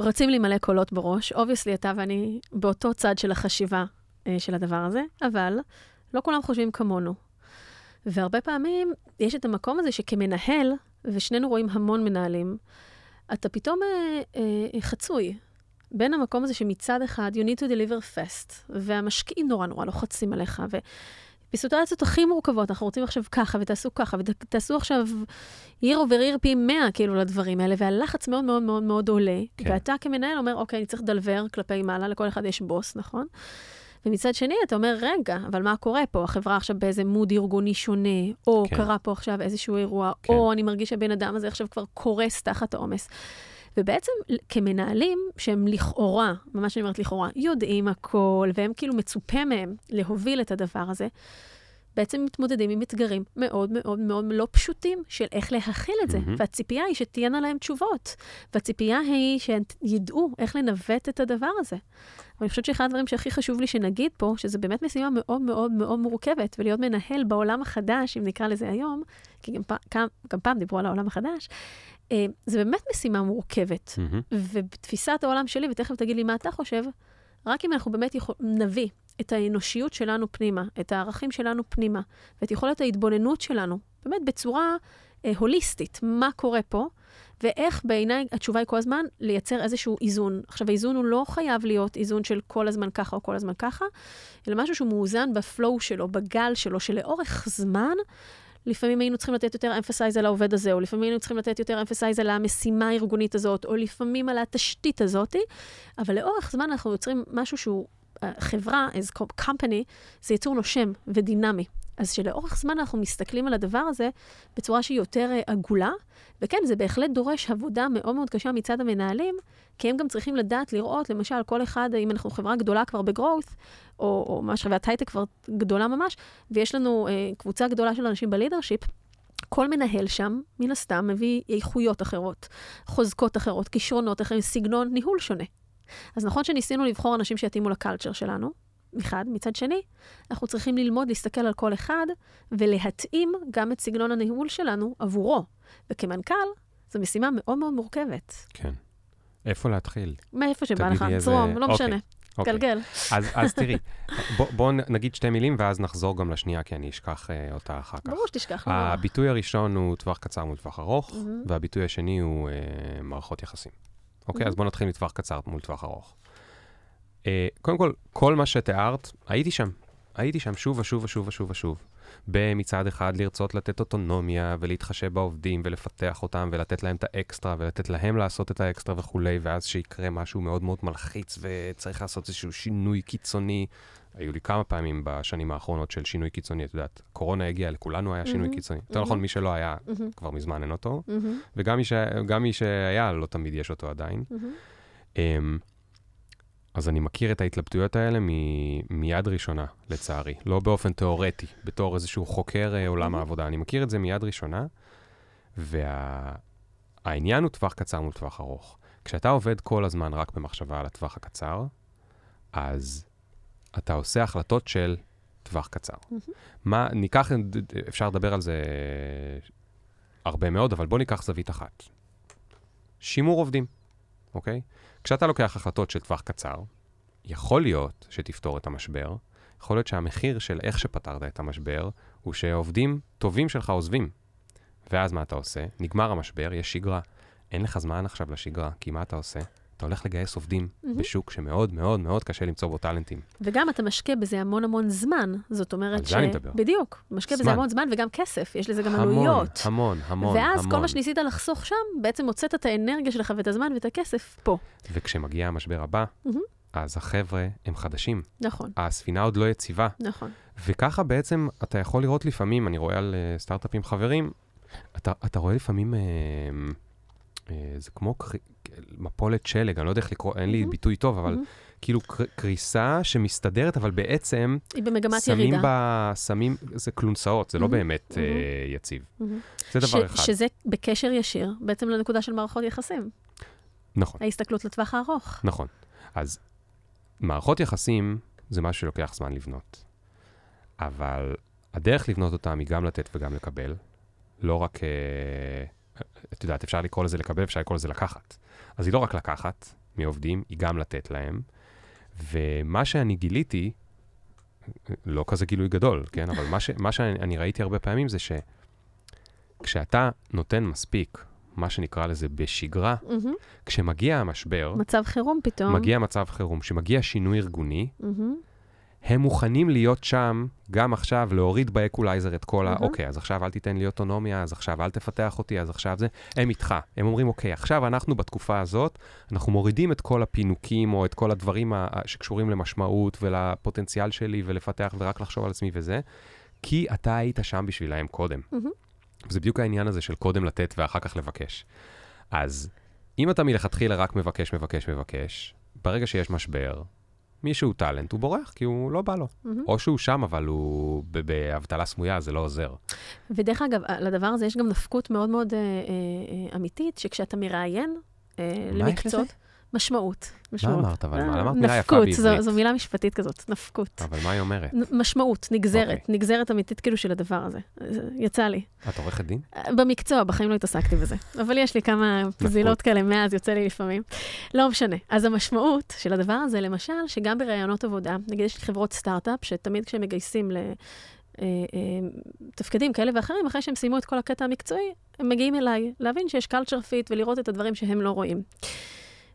[SPEAKER 2] רצים לי מלא קולות בראש. obviously, אתה ואני באותו צד של החשיבה אה, של הדבר הזה, אבל לא כולם חושבים כמונו. והרבה פעמים יש את המקום הזה שכמנהל, ושנינו רואים המון מנהלים, אתה פתאום אה, אה, חצוי בין המקום הזה שמצד אחד, you need to deliver fast, והמשקיעים נורא נורא לוחצים עליך, ובסיטואציות הכי מורכבות, אנחנו רוצים עכשיו ככה, ותעשו ככה, ותעשו עכשיו year over year פי 100 כאילו לדברים האלה, והלחץ מאוד מאוד מאוד מאוד עולה,
[SPEAKER 3] כן.
[SPEAKER 2] ואתה כמנהל אומר, אוקיי, אני צריך לדלבר כלפי מעלה, לכל אחד יש בוס, נכון? ומצד שני, אתה אומר, רגע, אבל מה קורה פה? החברה עכשיו באיזה מוד ארגוני שונה, או
[SPEAKER 3] כן.
[SPEAKER 2] קרה פה עכשיו איזשהו אירוע.
[SPEAKER 3] כן.
[SPEAKER 2] או אני מרגיש שהבן אדם הזה עכשיו כבר קורס תחת העומס. ובעצם כמנהלים, שהם לכאורה, ממש אני אומרת לכאורה, יודעים הכל, והם כאילו מצופה מהם להוביל את הדבר הזה, בעצם מתמודדים עם אתגרים מאוד מאוד מאוד לא פשוטים של איך להכיל את זה.
[SPEAKER 3] מהמם.
[SPEAKER 2] והציפייה היא שתהיינה להם תשובות. והציפייה היא שהם ידעו איך לנווט את הדבר הזה. ואני חושבת שאחד הדברים שהכי חשוב לי שנגיד פה, שזה באמת משימה מאוד מאוד מאוד מורכבת, ולהיות מנהל בעולם החדש, אם נקרא לזה היום, כי גם, פ- גם, גם פעם דיברו על העולם החדש, זה באמת משימה מורכבת.
[SPEAKER 3] מהמם.
[SPEAKER 2] ובתפיסת העולם שלי, ותכף תגיד לי מה אתה חושב, רק אם אנחנו באמת יכול, נביא את האנושיות שלנו פנימה, את הערכים שלנו פנימה, ואת יכולת ההתבוננות שלנו, באמת בצורה אה, הוליסטית, מה קורה פה, ואיך בעיניי התשובה היא כל הזמן לייצר איזשהו איזון. עכשיו, האיזון הוא לא חייב להיות איזון של כל הזמן ככה או כל הזמן ככה, אלא משהו שהוא מאוזן ב-flow שלו, בגל שלו, שלאורך זמן, לפעמים היינו צריכים לתת יותר emphasize על העובד הזה, או לפעמים היינו צריכים לתת יותר emphasize על המשימה הארגונית הזאת, או לפעמים על התשתית הזאת, אבל לאורך זמן אנחנו יוצרים משהו שהוא, אה, חברה, as co- company, זה יצור נושם ודינמי. אז שלאורך זמן אנחנו מסתכלים על הדבר הזה בצורה שהיא יותר אה, עגולה, וכן, זה בהחלט דורש עבודה מאוד מאוד קשה מצד המנהלים, כי הם גם צריכים לדעת לראות, למשל, כל אחד, אם אנחנו חברה גדולה כבר ב-growth, או, או ממש חברת הייטק כבר גדולה ממש, ויש לנו אה, קבוצה גדולה של אנשים בלידרשיפ, כל מנהל שם, מן הסתם, מביא איכויות אחרות, חוזקות אחרות, כישרונות אחרים, סגנון ניהול שונה. אז נכון שניסינו לבחור אנשים שיתאימו לקלצ'ר שלנו, מחד, מצד שני, אנחנו צריכים ללמוד להסתכל על כל אחד ולהתאים גם את סגנון הניהול שלנו עבורו. וכמנכ"ל, זו משימה מאוד מאוד מורכבת.
[SPEAKER 3] כן. איפה להתחיל?
[SPEAKER 2] מאיפה שבא לך, צרום, לא
[SPEAKER 3] אוקיי,
[SPEAKER 2] משנה,
[SPEAKER 3] אוקיי.
[SPEAKER 2] גלגל.
[SPEAKER 3] אז, אז תראי, (laughs) בוא, בוא נגיד שתי מילים ואז נחזור גם לשנייה, כי אני אשכח אה, אותה אחר כך.
[SPEAKER 2] ברור שתשכח. לא.
[SPEAKER 3] הביטוי הראשון הוא טווח קצר מול טווח ארוך,
[SPEAKER 2] מהמם.
[SPEAKER 3] והביטוי השני הוא אה, מערכות יחסים. אוקיי, אז בואו נתחיל מטווח קצר מול טווח ארוך. אה, קודם כל, כל מה שתיארת, הייתי שם. הייתי שם שוב ושוב ושוב ושוב ושוב. במצד אחד לרצות לתת אוטונומיה ולהתחשב בעובדים ולפתח אותם ולתת להם את האקסטרה ולתת להם לעשות את האקסטרה וכולי, ואז שיקרה משהו מאוד מאוד מלחיץ וצריך לעשות איזשהו שינוי קיצוני. היו לי כמה פעמים בשנים האחרונות של שינוי קיצוני, את יודעת, קורונה הגיעה, לכולנו היה שינוי
[SPEAKER 2] מהמם,
[SPEAKER 3] קיצוני. יותר
[SPEAKER 2] מהמם.
[SPEAKER 3] נכון, מי שלא היה,
[SPEAKER 2] מהמם,
[SPEAKER 3] כבר מזמן אין אותו,
[SPEAKER 2] מהמם,
[SPEAKER 3] וגם מי, ש... מי שהיה, לא תמיד יש אותו עדיין.
[SPEAKER 2] מהמם.
[SPEAKER 3] אז אני מכיר את ההתלבטויות האלה מ- מיד ראשונה, לצערי. לא באופן תיאורטי, בתור איזשהו חוקר אה, עולם. העבודה. אני מכיר את זה מיד ראשונה, והעניין הוא טווח קצר מול טווח ארוך. כשאתה עובד כל הזמן רק במחשבה על הטווח הקצר, אז אתה עושה החלטות של טווח קצר. מה, ניקח, אפשר לדבר על זה הרבה מאוד, אבל בוא ניקח זווית אחת. שימור עובדים, אוקיי? כשאתה לוקח החלטות של טווח קצר, יכול להיות שתפתור את המשבר, יכול להיות שהמחיר של איך שפתרת את המשבר, הוא שעובדים טובים שלך עוזבים. ואז מה אתה עושה? נגמר המשבר, יש שגרה. אין לך זמן עכשיו לשגרה, כי מה אתה עושה? אתה הולך לגייס עובדים
[SPEAKER 2] מהמם.
[SPEAKER 3] בשוק שמאוד מאוד מאוד קשה למצוא בו טאלנטים.
[SPEAKER 2] וגם אתה משקיע בזה המון המון זמן. זאת אומרת
[SPEAKER 3] על
[SPEAKER 2] ש...
[SPEAKER 3] זה אני מדבר.
[SPEAKER 2] בדיוק. משקיע בזה
[SPEAKER 3] זמן.
[SPEAKER 2] המון זמן וגם כסף, יש לזה גם
[SPEAKER 3] המון,
[SPEAKER 2] עלויות.
[SPEAKER 3] המון, המון,
[SPEAKER 2] ואז
[SPEAKER 3] המון.
[SPEAKER 2] כל מה שניסית לחסוך שם, בעצם הוצאת את האנרגיה שלך ואת הזמן ואת הכסף פה.
[SPEAKER 3] וכשמגיע המשבר הבא,
[SPEAKER 2] מהמם.
[SPEAKER 3] אז החבר'ה הם חדשים.
[SPEAKER 2] נכון,
[SPEAKER 3] הספינה עוד לא יציבה.
[SPEAKER 2] נכון.
[SPEAKER 3] וככה בעצם אתה יכול לראות לפעמים, אני רואה על uh, סטארט-אפים חברים, אתה, אתה רואה לפעמים, uh, זה כמו קר... מפולת שלג, אני לא יודע איך לקרוא, אין לי
[SPEAKER 2] מהמם.
[SPEAKER 3] ביטוי טוב, אבל
[SPEAKER 2] מהמם.
[SPEAKER 3] כאילו קר... קריסה שמסתדרת, אבל בעצם
[SPEAKER 2] היא במגמת
[SPEAKER 3] שמים
[SPEAKER 2] ירידה.
[SPEAKER 3] בה, שמים, זה כלונסאות, זה לא
[SPEAKER 2] מהמם.
[SPEAKER 3] באמת uh,
[SPEAKER 2] מהמם.
[SPEAKER 3] יציב.
[SPEAKER 2] מהמם.
[SPEAKER 3] זה דבר
[SPEAKER 2] ש-
[SPEAKER 3] אחד.
[SPEAKER 2] שזה בקשר ישיר בעצם לנקודה של מערכות יחסים.
[SPEAKER 3] נכון.
[SPEAKER 2] ההסתכלות לטווח הארוך.
[SPEAKER 3] נכון. אז מערכות יחסים זה משהו שלוקח זמן לבנות. אבל הדרך לבנות אותם היא גם לתת וגם לקבל. לא רק, אה, את יודעת, אפשר לקרוא לזה לקבל, אפשר לקרוא לזה לקחת. אז היא לא רק לקחת מעובדים, היא גם לתת להם. ומה שאני גיליתי, לא כזה גילוי גדול, כן? אבל מה, ש, מה שאני ראיתי הרבה פעמים זה שכשאתה נותן מספיק, מה שנקרא לזה בשגרה,
[SPEAKER 2] מהמם.
[SPEAKER 3] כשמגיע המשבר,
[SPEAKER 2] מצב חירום פתאום.
[SPEAKER 3] מגיע מצב חירום, כשמגיע שינוי ארגוני,
[SPEAKER 2] מהמם.
[SPEAKER 3] הם מוכנים להיות שם גם עכשיו, להוריד ב-equalizer את כל ה...
[SPEAKER 2] מהמם.
[SPEAKER 3] אוקיי, אז עכשיו אל תיתן לי אוטונומיה, אז עכשיו אל תפתח אותי, אז עכשיו זה... הם איתך. הם אומרים, אוקיי, עכשיו אנחנו בתקופה הזאת, אנחנו מורידים את כל הפינוקים או את כל הדברים ה- ה- שקשורים למשמעות ולפוטנציאל שלי ולפתח ורק לחשוב על עצמי וזה, כי אתה היית שם בשבילהם קודם.
[SPEAKER 2] מהמם.
[SPEAKER 3] וזה בדיוק העניין הזה של קודם לתת ואחר כך לבקש. אז אם אתה מלכתחילה רק מבקש, מבקש, מבקש, ברגע שיש משבר, מי שהוא טאלנט, הוא בורח, כי הוא לא בא לו.
[SPEAKER 2] מהמם.
[SPEAKER 3] או שהוא שם, אבל הוא באבטלה סמויה, זה לא עוזר.
[SPEAKER 2] ודרך אגב, לדבר הזה יש גם נפקות מאוד מאוד אה, אה, אה, אמיתית, שכשאתה מראיין אה,
[SPEAKER 3] מה יש
[SPEAKER 2] למקצועות,
[SPEAKER 3] לזה?
[SPEAKER 2] משמעות. משמעות.
[SPEAKER 3] אמרת? אבל
[SPEAKER 2] אה,
[SPEAKER 3] מה? אמרת מילה יפה
[SPEAKER 2] נפקות, זו,
[SPEAKER 3] בעברית.
[SPEAKER 2] מילה משפטית כזאת, נפקות.
[SPEAKER 3] אבל מה היא אומרת?
[SPEAKER 2] משמעות, נגזרת,
[SPEAKER 3] אוקיי.
[SPEAKER 2] נגזרת אמיתית כאילו של הדבר הזה. זה יצא לי.
[SPEAKER 3] את עורכת דין?
[SPEAKER 2] במקצוע, בחיים לא התעסקתי בזה. אבל יש לי כמה פזילות כאלה מאז, יוצא לי לפעמים. לא משנה. אז המשמעות של הדבר הזה, למשל, שגם בראיונות עבודה, נגיד יש לי חברות סטארט-אפ, שתמיד כשהם מגייסים ל... אה, אה, תפקידים כאלה ואחרים, אחרי שהם סיימו את כל הקטע המקצועי, הם מגיעים אליי, להבין שיש culture fit ולראות את הדברים שהם לא רואים.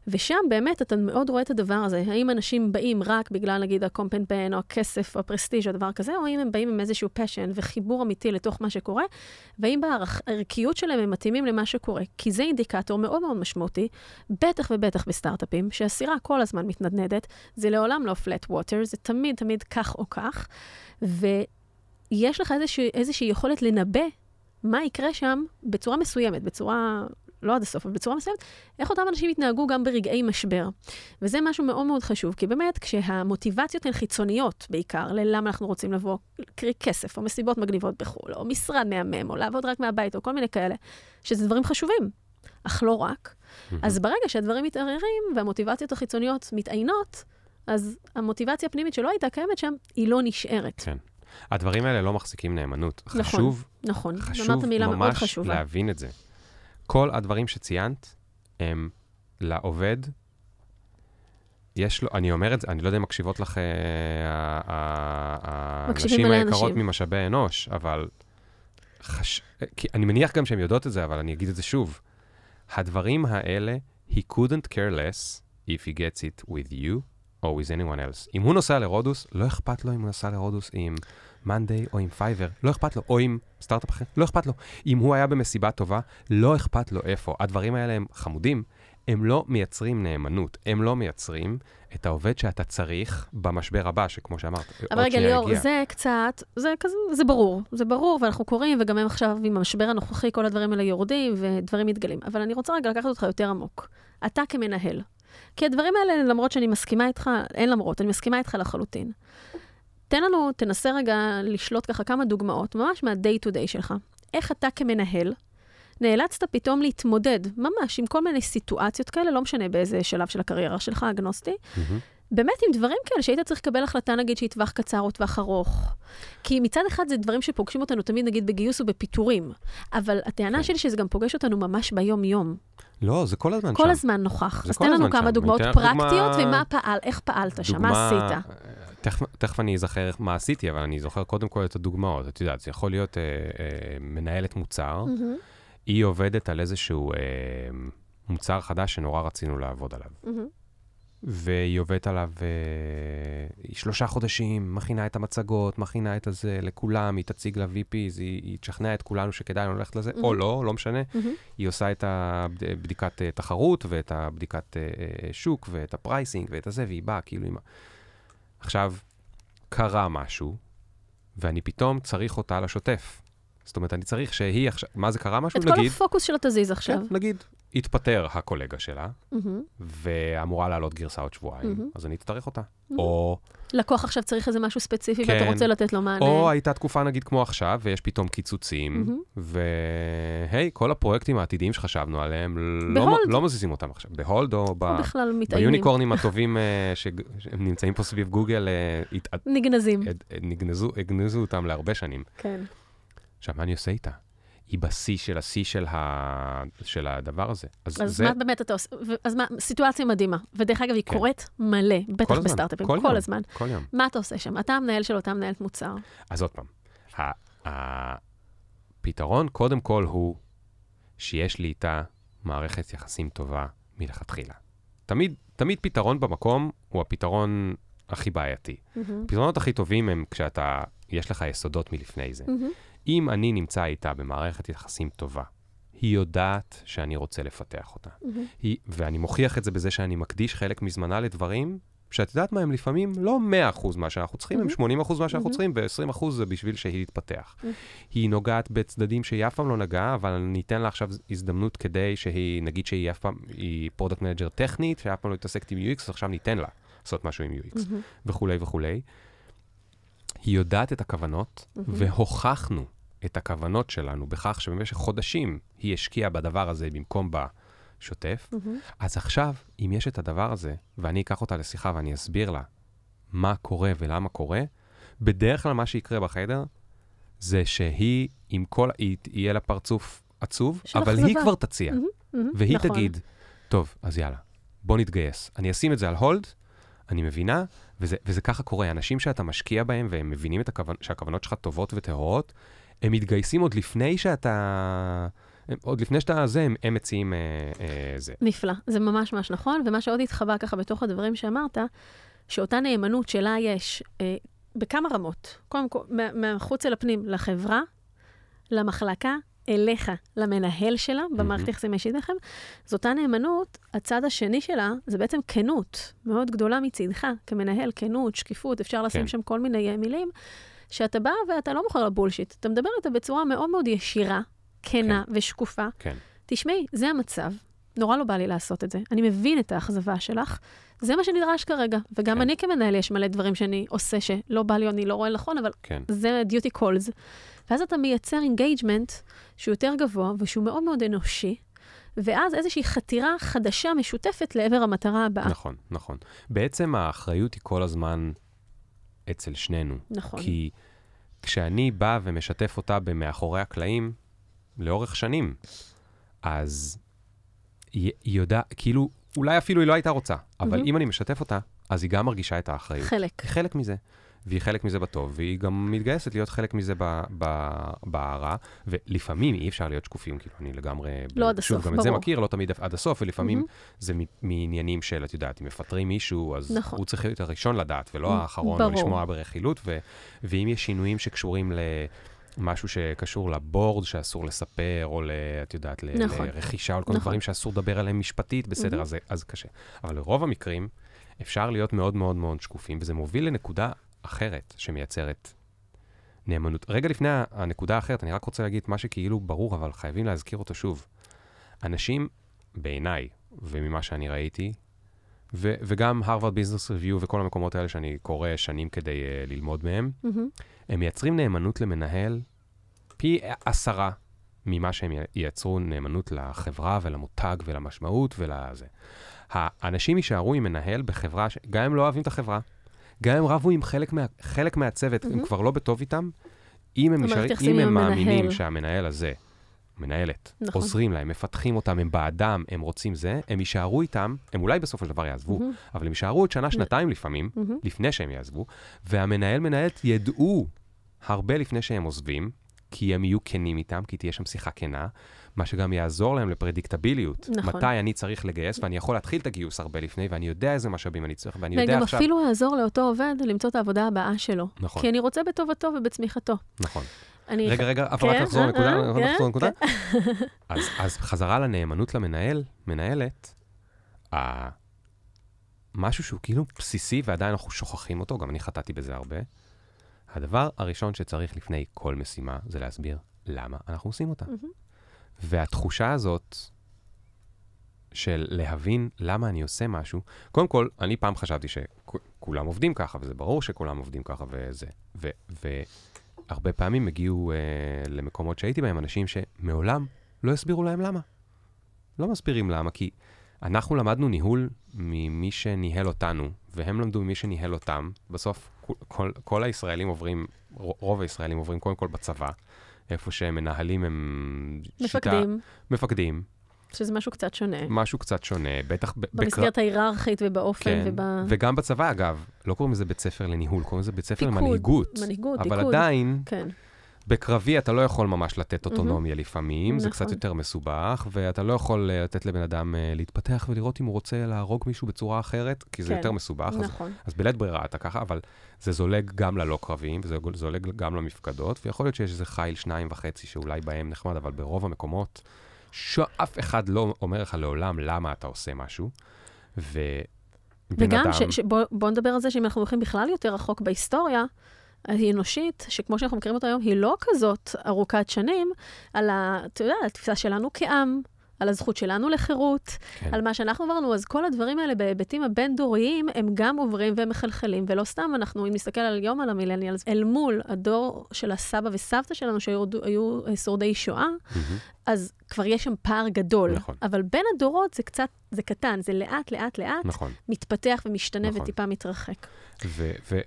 [SPEAKER 2] ושם באמת אתה מאוד רואה את הדבר הזה, האם אנשים באים רק בגלל נגיד הקומפנפן או הכסף או הפרסטיג' או דבר כזה, או האם הם באים עם איזשהו passion וחיבור אמיתי לתוך מה שקורה, והאם בערכיות שלהם הם מתאימים למה שקורה. כי זה אינדיקטור מאוד מאוד משמעותי, בטח ובטח בסטארט-אפים, שהסירה כל הזמן מתנדנדת, זה לעולם לא flat water, זה תמיד תמיד כך או כך, ויש לך איזושהי, איזושהי יכולת לנבא מה יקרה שם בצורה מסוימת, בצורה לא עד הסוף, אבל בצורה מסוימת, איך אותם אנשים יתנהגו גם ברגעי משבר. וזה משהו מאוד מאוד חשוב, כי באמת, כשהמוטיבציות הן חיצוניות בעיקר, ללמה אנחנו רוצים לבוא, קרי כסף, או מסיבות מגניבות בחו"ל, או משרד מהמם, או לעבוד רק מהבית, או כל מיני כאלה, שזה דברים חשובים, אך לא רק. אז ברגע שהדברים מתערערים והמוטיבציות החיצוניות מתעיינות, אז המוטיבציה הפנימית שלא הייתה קיימת שם, היא לא נשארת.
[SPEAKER 3] כן. הדברים האלה לא מחזיקים נאמנות.
[SPEAKER 2] נכון,
[SPEAKER 3] חשוב,
[SPEAKER 2] נכון,
[SPEAKER 3] חשוב
[SPEAKER 2] מאוד
[SPEAKER 3] ממש
[SPEAKER 2] חשובה.
[SPEAKER 3] להבין את זה. כל הדברים שציינת הם לעובד, יש לו, אני אומר את זה, אני לא יודע אם מקשיבות לך אה, ה- ה-
[SPEAKER 2] מקשיבים
[SPEAKER 3] הנשים היקרות. ממשאבי אנוש, אבל חש... כי אני מניח גם שהן יודעות את זה, אבל אני אגיד את זה שוב. הדברים האלה, he couldn't care less if he gets it with you or with anyone else. אם הוא נוסע לרודוס, לא אכפת לו אם הוא נוסע לרודוס עם מאנדיי או עם פייבר, לא אכפת לו, או עם סטארט-אפ אחר, לא אכפת לו. אם הוא היה במסיבה טובה, לא אכפת לו איפה. הדברים האלה הם חמודים, הם לא מייצרים נאמנות, הם לא מייצרים את העובד שאתה צריך במשבר הבא, שכמו שאמרת,
[SPEAKER 2] אבל רגע, ליאור, זה קצת, זה כזה, זה ברור. זה ברור, ואנחנו קוראים, וגם הם עכשיו עם המשבר הנוכחי, כל הדברים האלה יורדים, ודברים מתגלים. אבל אני רוצה רגע לקחת אותך יותר עמוק. אתה כמנהל. כי הדברים האלה, למרות שאני מסכימה איתך, אין למרות, אני מסכימה איתך לחלוטין. תן לנו, תנסה רגע לשלוט ככה כמה דוגמאות, ממש מה-day to day שלך. איך אתה כמנהל, נאלצת פתאום להתמודד, ממש, עם כל מיני סיטואציות כאלה, לא משנה באיזה שלב של הקריירה שלך, אגנוסטי,
[SPEAKER 3] מהמם.
[SPEAKER 2] באמת עם דברים כאלה, שהיית צריך לקבל החלטה, נגיד, שהיא טווח קצר או טווח ארוך. כי מצד אחד זה דברים שפוגשים אותנו תמיד, נגיד, בגיוס ובפיטורים. אבל הטענה
[SPEAKER 3] כן.
[SPEAKER 2] שלי שזה גם פוגש אותנו ממש ביום-יום.
[SPEAKER 3] לא, זה כל הזמן שם.
[SPEAKER 2] כל הזמן נוכח. אז
[SPEAKER 3] כל
[SPEAKER 2] תן לנו כמה
[SPEAKER 3] שם.
[SPEAKER 2] דוגמאות פרקטיות,
[SPEAKER 3] דוגמה-
[SPEAKER 2] ומה פעל, איך פעלת שם, מה
[SPEAKER 3] דוגמה-
[SPEAKER 2] עשית.
[SPEAKER 3] תכף, אני אזכר מה עשיתי, אבל אני זוכר קודם כל את הדוגמאות. את יודעת, זה יכול להיות אה, אה, מנהלת מוצר,
[SPEAKER 2] מהמם,
[SPEAKER 3] היא עובדת על איזשהו אה, מוצר חדש שנורא רצינו לעבוד עליו.
[SPEAKER 2] מהמם.
[SPEAKER 3] והיא עובדת עליו אה, היא שלושה חודשים, מכינה את המצגות, מכינה את הזה לכולם, היא תציג ל-VPs, היא, היא תשכנע את כולנו שכדאי לנו ללכת לזה, או
[SPEAKER 2] מהמם.
[SPEAKER 3] לא, לא משנה.
[SPEAKER 2] מהמם.
[SPEAKER 3] היא עושה את הבדיקת אה, תחרות ואת הבדיקת אה, אה, שוק ואת ה-pricing ואת הזה, והיא באה כאילו עם... ה- עכשיו, קרה משהו, ואני פתאום צריך אותה לשוטף. זאת אומרת, אני צריך שהיא עכשיו... מה זה קרה משהו?
[SPEAKER 2] את כל
[SPEAKER 3] נגיד,
[SPEAKER 2] הפוקוס שלה תזיז עכשיו.
[SPEAKER 3] כן, נגיד, התפטר הקולגה שלה,
[SPEAKER 2] מהמם.
[SPEAKER 3] ואמורה לעלות גרסה עוד שבועיים,
[SPEAKER 2] מהמם.
[SPEAKER 3] אז אני אצטרך אותה.
[SPEAKER 2] מהמם.
[SPEAKER 3] או,
[SPEAKER 2] לקוח עכשיו צריך איזה משהו ספציפי, ואתה
[SPEAKER 3] כן.
[SPEAKER 2] רוצה לתת לו מענה.
[SPEAKER 3] או הייתה תקופה, נגיד, כמו עכשיו, ויש פתאום קיצוצים,
[SPEAKER 2] מהמם.
[SPEAKER 3] והי, כל הפרויקטים העתידיים שחשבנו עליהם, לא. לא מזיזים אותם עכשיו. בהולד או ב...
[SPEAKER 2] או בכלל מתעיינים.
[SPEAKER 3] ביוניקורנים הטובים אה, שהם נמצאים פה סביב גוגל, אה, הת-
[SPEAKER 2] נגנזים.
[SPEAKER 3] נגנזו, הגנזו אותם להרבה שנים.
[SPEAKER 2] כן.
[SPEAKER 3] עכשיו, מה אני עושה איתה? היא בשיא של השיא של, ה... של הדבר הזה. אז,
[SPEAKER 2] אז
[SPEAKER 3] זה
[SPEAKER 2] מה באמת אתה עושה? אז מה, סיטואציה מדהימה. ודרך אגב, היא
[SPEAKER 3] כן.
[SPEAKER 2] קורית מלא, בטח
[SPEAKER 3] כל
[SPEAKER 2] בסטארט-אפים,
[SPEAKER 3] כל
[SPEAKER 2] כל
[SPEAKER 3] יום.
[SPEAKER 2] הזמן.
[SPEAKER 3] כל יום.
[SPEAKER 2] מה אתה עושה שם? אתה המנהל של אותה מנהלת מוצר.
[SPEAKER 3] אז עוד פעם, הפתרון קודם כל הוא שיש לי איתה מערכת יחסים טובה מלכתחילה. תמיד, תמיד פתרון במקום הוא הפתרון הכי בעייתי. הפתרונות הכי טובים הם כשאתה, יש לך יסודות מלפני זה.
[SPEAKER 2] מהמם.
[SPEAKER 3] אם אני נמצא איתה במערכת יחסים טובה, היא יודעת שאני רוצה לפתח אותה.
[SPEAKER 2] מהמם.
[SPEAKER 3] היא, ואני מוכיח את זה בזה שאני מקדיש חלק מזמנה לדברים שאת יודעת מה, הם לפעמים לא 100% מה שאנחנו צריכים, הם 80% מה שאנחנו
[SPEAKER 2] מהמם.
[SPEAKER 3] צריכים, ו-20% זה בשביל שהיא תתפתח.
[SPEAKER 2] מהמם.
[SPEAKER 3] היא נוגעת בצדדים שהיא אף פעם לא נגעה, אבל אני אתן לה עכשיו הזדמנות כדי שהיא, נגיד שהיא אף פעם, היא product manager טכנית, שאף פעם לא מתעסקת עם UX, אז עכשיו ניתן לה. לעשות משהו עם UX,
[SPEAKER 2] מהמם.
[SPEAKER 3] וכולי וכולי. היא יודעת את הכוונות,
[SPEAKER 2] מהמם.
[SPEAKER 3] והוכחנו את הכוונות שלנו בכך שבמשך חודשים היא השקיעה בדבר הזה במקום בשוטף.
[SPEAKER 2] מהמם.
[SPEAKER 3] אז עכשיו, אם יש את הדבר הזה, ואני אקח אותה לשיחה ואני אסביר לה מה קורה ולמה קורה, בדרך כלל מה שיקרה בחדר זה שהיא, עם כל, היא, יהיה לה פרצוף עצוב, אבל
[SPEAKER 2] אכזבה.
[SPEAKER 3] היא כבר תציע,
[SPEAKER 2] מהמם. מהמם.
[SPEAKER 3] והיא
[SPEAKER 2] נכון.
[SPEAKER 3] תגיד, טוב, אז יאללה, בוא נתגייס. אני אשים את זה על הולד, אני מבינה, וזה, וזה ככה קורה. אנשים שאתה משקיע בהם והם מבינים את הכוונ... שהכוונות שלך טובות וטהורות, הם מתגייסים עוד לפני שאתה... הם, עוד לפני שאתה זה, הם, הם מציעים אה, אה, זה.
[SPEAKER 2] נפלא, זה ממש ממש נכון, ומה שעוד התחבא ככה בתוך הדברים שאמרת, שאותה נאמנות שלה יש אה, בכמה רמות. קודם כל, מהחוץ אל הפנים, לחברה, למחלקה, אליך, למנהל שלה, במערכת יחסים האישית שלכם, זו אותה נאמנות, הצד השני שלה זה בעצם כנות מאוד גדולה מצידך, כמנהל, כנות, שקיפות, אפשר לשים
[SPEAKER 3] כן.
[SPEAKER 2] שם כל מיני אה, מילים, שאתה בא ואתה לא מוכר לה בולשיט, אתה מדבר איתה בצורה מאוד מאוד ישירה, כנה ושקופה,
[SPEAKER 3] כן.
[SPEAKER 2] תשמעי, זה המצב, נורא לא בא לי לעשות את זה. אני מבין את האכזבה שלך, זה מה שנדרש כרגע. וגם
[SPEAKER 3] כן.
[SPEAKER 2] אני כמנהל, יש מלא דברים שאני עושה שלא בא לי אני לא רואה נכון, אבל
[SPEAKER 3] כן.
[SPEAKER 2] זה duty calls. ואז אתה מייצר engagement שהוא יותר גבוה ושהוא מאוד מאוד אנושי, ואז איזושהי חתירה חדשה משותפת לעבר המטרה הבאה.
[SPEAKER 3] נכון, נכון. בעצם האחריות היא כל הזמן אצל שנינו.
[SPEAKER 2] נכון.
[SPEAKER 3] כי כשאני בא ומשתף אותה במאחורי הקלעים, לאורך שנים, אז היא, היא יודעת, כאילו, אולי אפילו היא לא הייתה רוצה, אבל
[SPEAKER 2] מהמם.
[SPEAKER 3] אם אני משתף אותה, אז היא גם מרגישה את האחריות.
[SPEAKER 2] חלק.
[SPEAKER 3] היא חלק מזה. והיא חלק מזה בטוב, והיא גם מתגייסת להיות חלק מזה ב- ב- ברע, ולפעמים אי אפשר להיות שקופים, כאילו, אני לגמרי...
[SPEAKER 2] לא עד
[SPEAKER 3] שוב,
[SPEAKER 2] הסוף,
[SPEAKER 3] גם את זה. מכיר, לא תמיד עד הסוף, ולפעמים
[SPEAKER 2] מהמם.
[SPEAKER 3] זה מעניינים של, את יודעת, אם מפטרים מישהו, אז
[SPEAKER 2] נכון.
[SPEAKER 3] הוא צריך להיות הראשון לדעת, ולא האחרון,
[SPEAKER 2] ברור.
[SPEAKER 3] או לשמוע ברכילות, ו- ואם יש שינויים שקשורים למשהו שקשור לבורד, שאסור לספר, או, ל- את יודעת, ל-
[SPEAKER 2] נכון.
[SPEAKER 3] לרכישה, או לכל
[SPEAKER 2] נכון.
[SPEAKER 3] דברים שאסור לדבר עליהם משפטית, בסדר,
[SPEAKER 2] מהמם.
[SPEAKER 3] אז זה- אז קשה. אבל לרוב המקרים, אפשר להיות מאוד מאוד מאוד שקופים, וזה מוביל לנקודה אחרת שמייצרת נאמנות. רגע לפני הנקודה האחרת, אני רק רוצה להגיד מה שכאילו ברור, אבל חייבים להזכיר אותו שוב. אנשים, בעיניי, וממה שאני ראיתי, ו- וגם הרווארד ביזנס ריוויו וכל המקומות האלה שאני קורא שנים כדי uh, ללמוד מהם,
[SPEAKER 2] מהמם.
[SPEAKER 3] הם מייצרים נאמנות למנהל פי עשרה ממה שהם ייצרו נאמנות לחברה ולמותג ולמשמעות ולזה. האנשים יישארו עם מנהל בחברה, ש... גם הם לא אוהבים את החברה, גם הם רבו עם חלק, מה... חלק מהצוות, הם
[SPEAKER 2] מהמם.
[SPEAKER 3] כבר לא בטוב איתם, אם הם,
[SPEAKER 2] יחסים
[SPEAKER 3] אם הם. מאמינים שהמנהל הזה, מנהלת,
[SPEAKER 2] נכון.
[SPEAKER 3] עוזרים להם, מפתחים אותם, הם בעדם, הם רוצים זה, הם יישארו איתם, הם אולי בסופו של דבר יעזבו,
[SPEAKER 2] מהמם.
[SPEAKER 3] אבל הם יישארו עוד שנה, שנתיים לפעמים,
[SPEAKER 2] מהמם.
[SPEAKER 3] לפני שהם יעזבו, והמנהל מנהלת ידעו הרבה לפני שהם עוזבים, כי הם יהיו כנים איתם, כי תהיה שם שיחה כנה, מה שגם יעזור להם לפרדיקטביליות.
[SPEAKER 2] נכון.
[SPEAKER 3] מתי אני צריך לגייס, ואני יכול להתחיל את הגיוס הרבה לפני, ואני יודע איזה משאבים אני צריך, ואני יודע
[SPEAKER 2] וגם
[SPEAKER 3] עכשיו...
[SPEAKER 2] אפילו יעזור לאותו עובד למצוא את העבודה הבאה שלו.
[SPEAKER 3] נכון,
[SPEAKER 2] כי אני רוצה בטובתו ובצמיחתו.
[SPEAKER 3] נכון.
[SPEAKER 2] אני...
[SPEAKER 3] רגע, רגע, אבל רק
[SPEAKER 2] כן,
[SPEAKER 3] לחזור
[SPEAKER 2] אה,
[SPEAKER 3] לנקודה,
[SPEAKER 2] אה,
[SPEAKER 3] רק
[SPEAKER 2] כן,
[SPEAKER 3] לחזור לנקודה. (laughs) אז, אז חזרה לנאמנות למנהל, מנהלת, משהו שהוא כאילו בסיסי ועדיין אנחנו שוכחים אותו, גם אני חטאתי בזה הרבה. הדבר הראשון שצריך לפני כל משימה זה להסביר למה אנחנו עושים אותה.
[SPEAKER 2] מהמם.
[SPEAKER 3] והתחושה הזאת של להבין למה אני עושה משהו, קודם כל, אני פעם חשבתי שכולם עובדים ככה, וזה ברור שכולם עובדים ככה וזה. ו- והרבה פעמים הגיעו אה, למקומות שהייתי בהם אנשים שמעולם לא הסבירו להם למה. לא מסבירים למה, כי אנחנו למדנו ניהול ממי שניהל אותנו, והם למדו ממי שניהל אותם. בסוף, כל, כל, הישראלים עוברים, רוב הישראלים עוברים קודם כל בצבא, איפה שהם מנהלים הם
[SPEAKER 2] מפקדים,
[SPEAKER 3] מפקדים,
[SPEAKER 2] שזה משהו קצת שונה.
[SPEAKER 3] משהו קצת שונה, בטח
[SPEAKER 2] במסגרת ההיררכית ובאופן
[SPEAKER 3] כן,
[SPEAKER 2] וב...
[SPEAKER 3] וגם בצבא, אגב, לא קוראים לזה בית ספר לניהול, קוראים לזה בית ספר למנהיגות.
[SPEAKER 2] מנהיגות,
[SPEAKER 3] אבל
[SPEAKER 2] פיקוד.
[SPEAKER 3] עדיין,
[SPEAKER 2] כן,
[SPEAKER 3] בקרבי אתה לא יכול ממש לתת אוטונומיה לפעמים, זה
[SPEAKER 2] נכון.
[SPEAKER 3] קצת יותר מסובך, ואתה לא יכול אה, לתת לבן אדם אה, להתפתח ולראות אם הוא רוצה להרוג מישהו בצורה אחרת, כי זה
[SPEAKER 2] כן,
[SPEAKER 3] יותר מסובך. אז,
[SPEAKER 2] נכון.
[SPEAKER 3] אז בלית ברירה אתה ככה, אבל זה זולג גם ללא קרביים, וזה זולג גם למפקדות, ויכול להיות שיש איזה חיל שניים וחצי שאולי בהם נחמד, אבל ברוב המקומות, שאף אחד לא אומר לך לעולם למה אתה עושה משהו, ובן
[SPEAKER 2] וגם,
[SPEAKER 3] אדם...
[SPEAKER 2] ש, ש, בוא, בוא נדבר על זה שאם אנחנו הולכים בכלל יותר רחוק בהיסטוריה, האנושית, שכמו שאנחנו מכירים אותה היום, היא לא כזאת ארוכת שנים, על ה, אתה יודע, התפיסה שלנו כעם, על הזכות שלנו לחירות,
[SPEAKER 3] כן.
[SPEAKER 2] על מה שאנחנו עברנו, אז כל הדברים האלה בהיבטים הבין-דוריים, הם גם עוברים ומחלחלים, ולא סתם אנחנו, אם נסתכל על יום על המילניאלס, אל מול הדור של הסבא וסבתא שלנו, שהיו היו שורדי שואה. אז כבר יש שם פער גדול.
[SPEAKER 3] נכון.
[SPEAKER 2] אבל בין הדורות זה קצת, זה קטן, זה לאט, לאט, לאט,
[SPEAKER 3] נכון.
[SPEAKER 2] מתפתח ומשתנה
[SPEAKER 3] נכון.
[SPEAKER 2] וטיפה מתרחק.
[SPEAKER 3] ו... ו...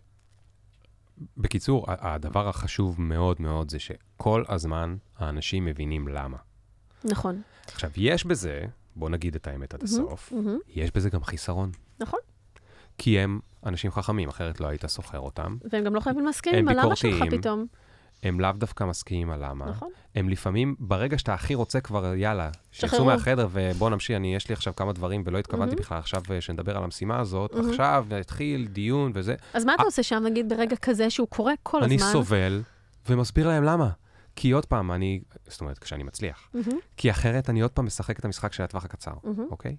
[SPEAKER 3] בקיצור, הדבר החשוב מאוד מאוד זה שכל הזמן האנשים מבינים למה.
[SPEAKER 2] נכון.
[SPEAKER 3] עכשיו, יש בזה, בוא נגיד את האמת עד הסוף. יש בזה גם חיסרון.
[SPEAKER 2] נכון.
[SPEAKER 3] כי הם אנשים חכמים, אחרת לא היית שוכר אותם.
[SPEAKER 2] והם גם לא חייבים להסכים עם הלמה שלך. פתאום.
[SPEAKER 3] הם לאו דווקא מסכימים על למה.
[SPEAKER 2] נכון.
[SPEAKER 3] הם לפעמים, ברגע שאתה הכי רוצה כבר, יאללה, שיצאו. מהחדר ובוא נמשיך, אני, יש לי עכשיו כמה דברים ולא התכוונתי
[SPEAKER 2] מהמם.
[SPEAKER 3] בכלל עכשיו אה, שנדבר על המשימה הזאת,
[SPEAKER 2] מהמם.
[SPEAKER 3] עכשיו התחיל דיון וזה.
[SPEAKER 2] אז מה אתה. עושה שם, נגיד, ברגע כזה שהוא קורה כל
[SPEAKER 3] אני
[SPEAKER 2] הזמן?
[SPEAKER 3] סובל ומסביר להם למה. כי עוד פעם, אני, זאת אומרת, כשאני מצליח.
[SPEAKER 2] מהמם,
[SPEAKER 3] כי אחרת אני עוד פעם משחק את המשחק של הטווח הקצר,
[SPEAKER 2] מהמם.
[SPEAKER 3] אוקיי?